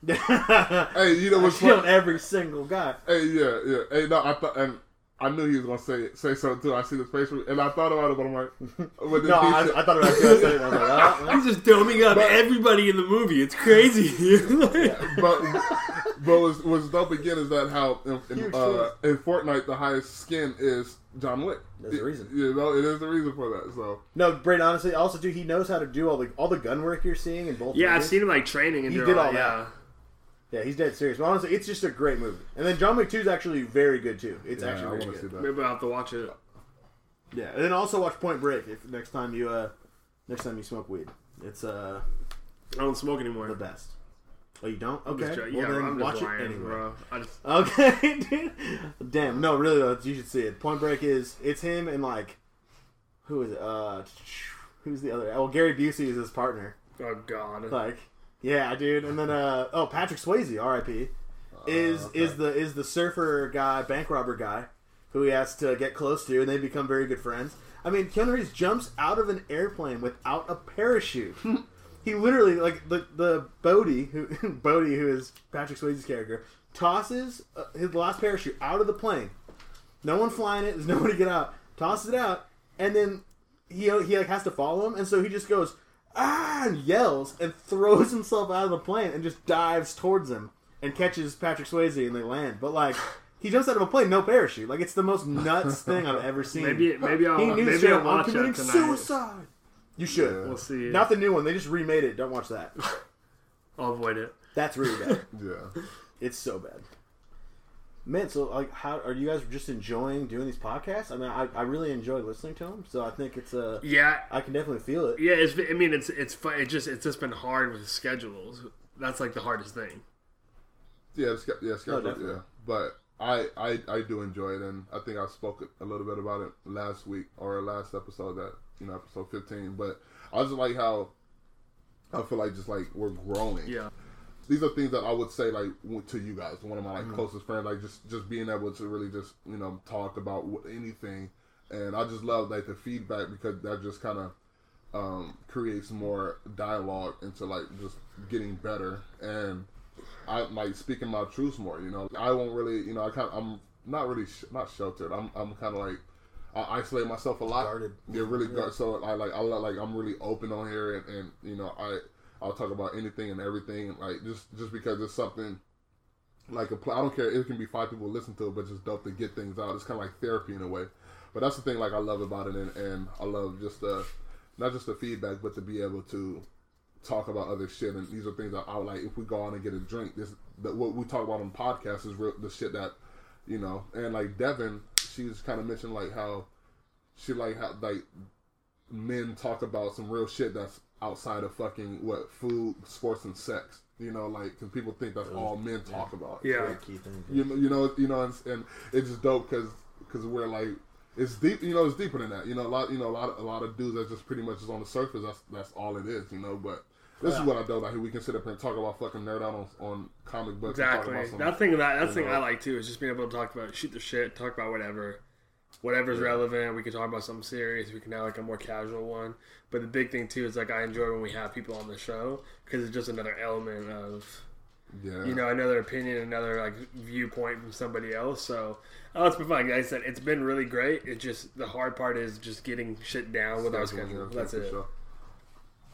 Hey, you know <laughs> what's killing funny? every single guy. Hey, yeah, yeah. Hey, no, I thought, and I knew he was gonna say say something too. I see the face, and I thought about it, but I'm like, <laughs> but then No, I, said- I thought about it. I said it. and I was like, well. He's just doming up everybody in the movie. It's crazy. <laughs> but but what's, what's dope again is that how in, in, uh, in Fortnite the highest skin is John Wick. There's a reason. You know, it is the reason for that. So No, Brain. Honestly, also, dude, he knows how to do all the all the gun work you're seeing in both. yeah, I've seen him like training and He did all all that. that. Yeah. Yeah, he's dead serious. But honestly, it's just a great movie. And then John Wick 2 is actually very good too. It's yeah, I actually want very to see good. that. Maybe I'll have to watch it. Yeah, and then also watch Point Break if next time you uh next time you smoke weed. It's uh I don't smoke anymore. the best. Oh, you don't? I'm Okay. just joking. well, yeah, then I'm watch just lying, it anyway. bro. I just, <laughs> Okay, dude. Damn. No, really though, you should see it. Point Break is it's him and like who is it? Uh, who's the other? Well, Gary Busey is his partner. oh god. Like, yeah, dude. And then uh oh, Patrick Swayze, R.I.P. is is the is the surfer guy, bank robber guy, who he has to get close to, and they become very good friends. I mean, Keanu Reeves jumps out of an airplane without a parachute. <laughs> he literally like the the Bodhi who <laughs> Bodhi who is Patrick Swayze's character tosses uh, his last parachute out of the plane. No one flying it. There's <laughs> nobody to get out. Tosses it out, and then he he like has to follow him, and so he just goes ah and yells and throws himself out of the plane and just dives towards him and catches Patrick Swayze and they land. But like he jumps out of a plane, no parachute. Like it's the most nuts <laughs> thing I've ever seen. Maybe maybe I'll he knew maybe straight I'll up, I'm watch committing it tonight. suicide. You should. We'll see. Not the new one. They just remade it. Don't watch that. <laughs> I'll avoid it. That's really bad. <laughs> Yeah. It's so bad. Man, so like, how are you guys just enjoying doing these podcasts? I mean, I, I really enjoy listening to them, so I think it's a. Yeah, I can definitely feel it. yeah. It's. I mean, it's it's fun. It just it's just been hard with schedules. That's like the hardest thing. Yeah, it's, yeah, it's got- definitely. yeah. But I, I, I do enjoy it, and I think I spoke a little bit about it last week or last episode that you know episode fifteen. But I just like how I feel like just like we're growing. Yeah. These are things that I would say like to you guys, one of my Mm-hmm. like closest friends, like just just being able to really just you know talk about anything, and I just love like the feedback because that just kind of um, creates more dialogue into like just getting better and I like speaking my truths more. You know, I won't really, you know, I kind, I'm not really, sh- not sheltered. I'm, I'm kind of like, I isolate myself a lot. Guarded. Yeah, really guard. So I like, I like, I'm really open on here, and, and you know, I, I'll talk about anything and everything, like just, just because it's something. Like a I don't care. It can be five people listen to it, but just dope to get things out. It's kind of like therapy in a way. But that's the thing. Like I love about it, and, and I love just the, not just the feedback, but to be able to talk about other shit, and these are things that I would like. If we go out and get a drink, this that what we talk about on podcasts is real, the shit that you know. And like Devin, she's kind of mentioned like how she like how like men talk about some real shit that's outside of fucking what food, sports, and sex. You know, like because people think that's all men talk about. Yeah. Very key thing. You know, you know, you know, and, and it's just dope because because we're like it's deep. You know, it's deeper than that. You know, a lot. You know, a lot. Of, a lot of dudes that just pretty much is on the surface. That's that's all it is. You know, but. This is what I do. Like we can sit up and talk about fucking nerd out on, on comic books. and talk Exactly. about some- That thing that that thing know. I like too is just being able to talk about shoot the shit, talk about whatever, whatever's relevant. We can talk about something serious. We can have like a more casual one. But the big thing too is like I enjoy when we have people on the show because it's just another element of yeah. you know another opinion, another like viewpoint from somebody else. So oh, it's been fun. Like I said, it's been really great. It's just the hard part is just getting shit down with our schedule. yeah, That's it. sure.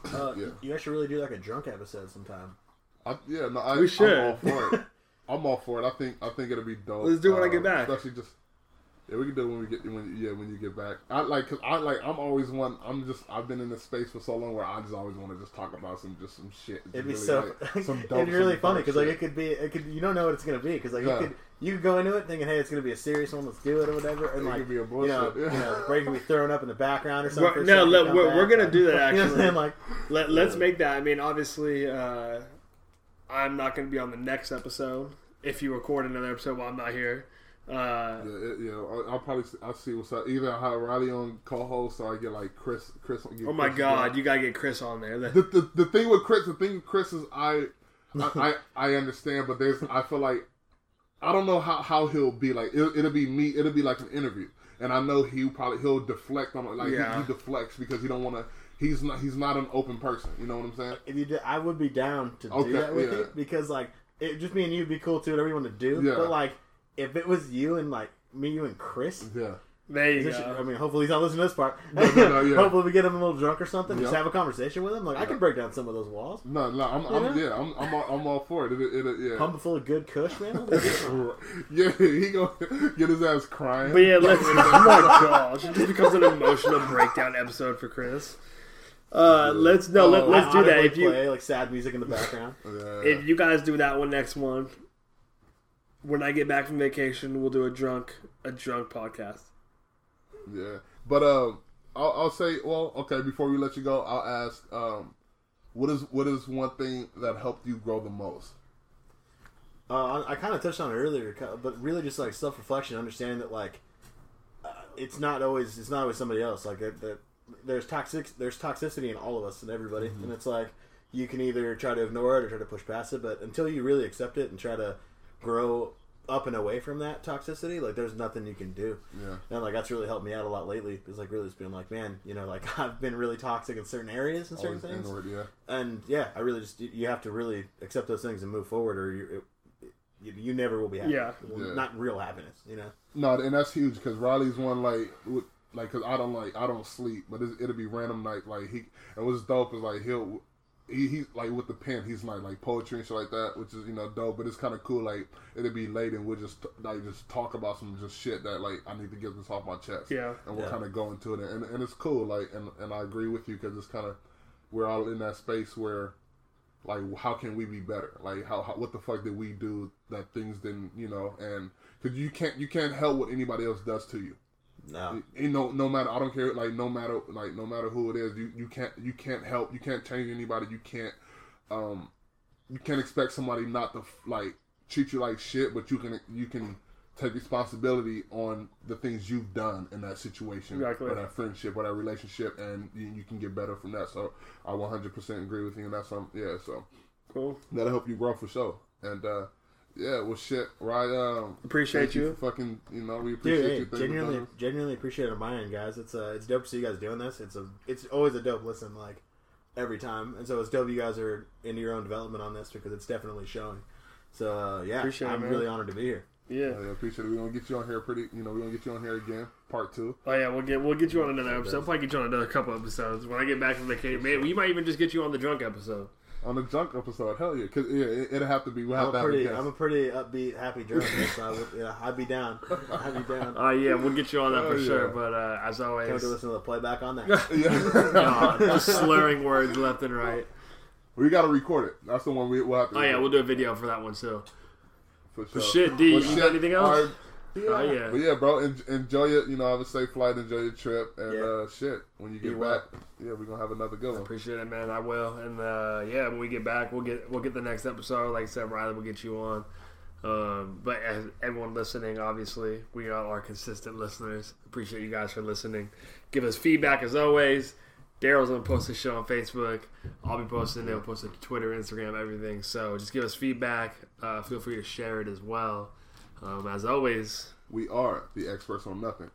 Uh, Yeah. You actually really do like a drunk episode sometime. I, yeah, no, I, We should. I'm all for it. <laughs> I'm all for it. I think I think it'll be dope. Let's do it when I get Um, back. Especially just yeah, we can do it when we get when yeah when you get back. I like cause I like I'm always one. I'm just I've been in this space for so long where I just always want to just talk about some just some shit. It'd be Really, so. like, <laughs> some dope, it'd be really some funny dope because like shit. it could be. It could. You don't know what it's gonna be because like Yeah. you could. You could go into it thinking, hey, it's gonna be a serious one. Let's do it or whatever. And It like could be a you know, bullshit, you yeah. know, Brady could be thrown up in the background or something. We're- no, let- we're- back. we're gonna do <laughs> that, You know what I'm actually. Like, Let, let's make that. I mean, obviously, uh, I'm not going to be on the next episode. If you record another episode while I'm not here, uh, Yeah, it, yeah, I'll, I'll probably I'll see what's up. Either I have Riley on co-host or I get like Chris. Chris. Get oh my Chris god, on. you gotta get Chris on there. the, the the thing with Chris, the thing with Chris is I, I, I, I understand, but there's I feel like I don't know how, how he'll be like. It'll, it'll be me. It'll be like an interview, and I know he probably he'll deflect on it. Like Yeah. he, he deflects because he don't want to. He's not. He's not an open person. You know what I'm saying? if you did, I would be down to Okay, do that with yeah. you because like it just me and you would be cool too. Whatever you want to do, Yeah. but like if it was you and like me, you and Chris. Yeah. there you This should- I mean, hopefully he's not listening to this part. no, no, yeah. <laughs> hopefully we get him a little drunk or something. Just have a conversation with him. Like I can break down some of those walls. No, no. I'm. I'm know? yeah. I'm. I'm all, I'm all for it. It. It. it yeah. Pump full of good Kush, man. <laughs> yeah. He gonna get his ass crying. But yeah, <laughs> let's. oh my gosh, it just becomes an emotional breakdown episode for Chris. Uh, let's no, let, Oh, let's do that. Audibly If you play like sad music in the background. Yeah. if you guys do that one next one, when I get back from vacation, we'll do a drunk a drunk podcast. Yeah, But um, I'll, I'll say, well, okay. Before we let you go, I'll ask, um, what is what is one thing that helped you grow the most? Uh, I, I kind of touched on it earlier, but really just like self reflection, understanding that like uh, it's not always it's not always somebody else. Like that, that there's toxic there's toxicity in all of us and everybody, and it's like you can either try to ignore it or try to push past it. But until you really accept it and try to grow up and away from that toxicity, like there's nothing you can do. Yeah. And like that's really helped me out a lot lately. Is like really just being like, man, you know, like <laughs> I've been really toxic in certain areas and certain Always things inward, yeah. and yeah, I really just you have to really accept those things and move forward, or you it, you, you never will be happy. Yeah. Yeah. not real happiness. You know, No, and that's huge because Riley's one like, with, like, cause I don't like, I don't sleep, but it'll be random night. Like he, and what's dope is like he'll, he, he like with the pen, he's like like poetry and shit like that, which is you know dope. But it's kind of cool. Like it'll be late and we'll just like just talk about some just shit that like I need to get this off my chest. Yeah. and we'll Yeah. kind of go into it, and and it's cool. Like, and and I agree with you because it's kind of we're all in that space where like how can we be better like how, how what the fuck did we do that things didn't you know and because you can't you can't help what anybody else does to you no, you know no matter i don't care like no matter like no matter who it is you you can't you can't help you can't change anybody you can't um you can't expect somebody not to like treat you like shit but you can you can take responsibility on the things you've done in that situation Exactly. or that friendship or that relationship and you, you can get better from that so i 100% agree with you and that's some yeah so Cool. that'll help you grow for sure. And uh yeah, well shit, right um Appreciate thank you. for fucking you know, we dude, appreciate hey, you Thank genuinely, brother. genuinely appreciate it on my end, guys. It's uh, it's dope to see you guys doing this. It's a, it's always a dope listen, like every time, and so it's dope you guys are into your own development on this because it's definitely showing. So uh, yeah, Appreciate I'm man. really honored to be here. Yeah. Yeah, yeah, appreciate it. We're gonna get you on here pretty you know, we're gonna get you on here again, part two. Oh yeah, we'll get we'll get you on another episode. We'll probably get you on another couple episodes when I get back from vacation. Man, we might even just get you on the drunk episode. On the junk episode, hell yeah, cause yeah, it, it'll have to be. We'll I'm have to a have pretty, a guest. I'm a pretty upbeat, happy <laughs> drunk. so I would, yeah, I'd be down. I'd be down. Oh yeah, we'll get you on that for Oh, sure. yeah. But uh, as Can't always, wait to listen to the playback on that. <laughs> yeah. <laughs> God, just slurring words left and right. we gotta record it. That's the one we will have to. Oh yeah, record, we'll do a video for that one too. for sure. shit, D, Well, you got anything else? all right. Oh yeah. But yeah, bro, en- enjoy it. You know, have a safe flight. Enjoy your trip, and Yeah. uh shit. When you Be get well. back, yeah, we're gonna have another good one. Appreciate it, man. I will. And uh, yeah, when we get back, we'll get we'll get the next episode. Like I said, Riley will get you on. Um, but as everyone listening, obviously, we are our consistent listeners. Appreciate you guys for listening. Give us feedback as always. Darryl's gonna post this show on Facebook. I'll be posting it. We'll post it to Twitter, Instagram, everything. So just give us feedback. Uh, feel free to share it as well. Um, as always, We are the experts on nothing.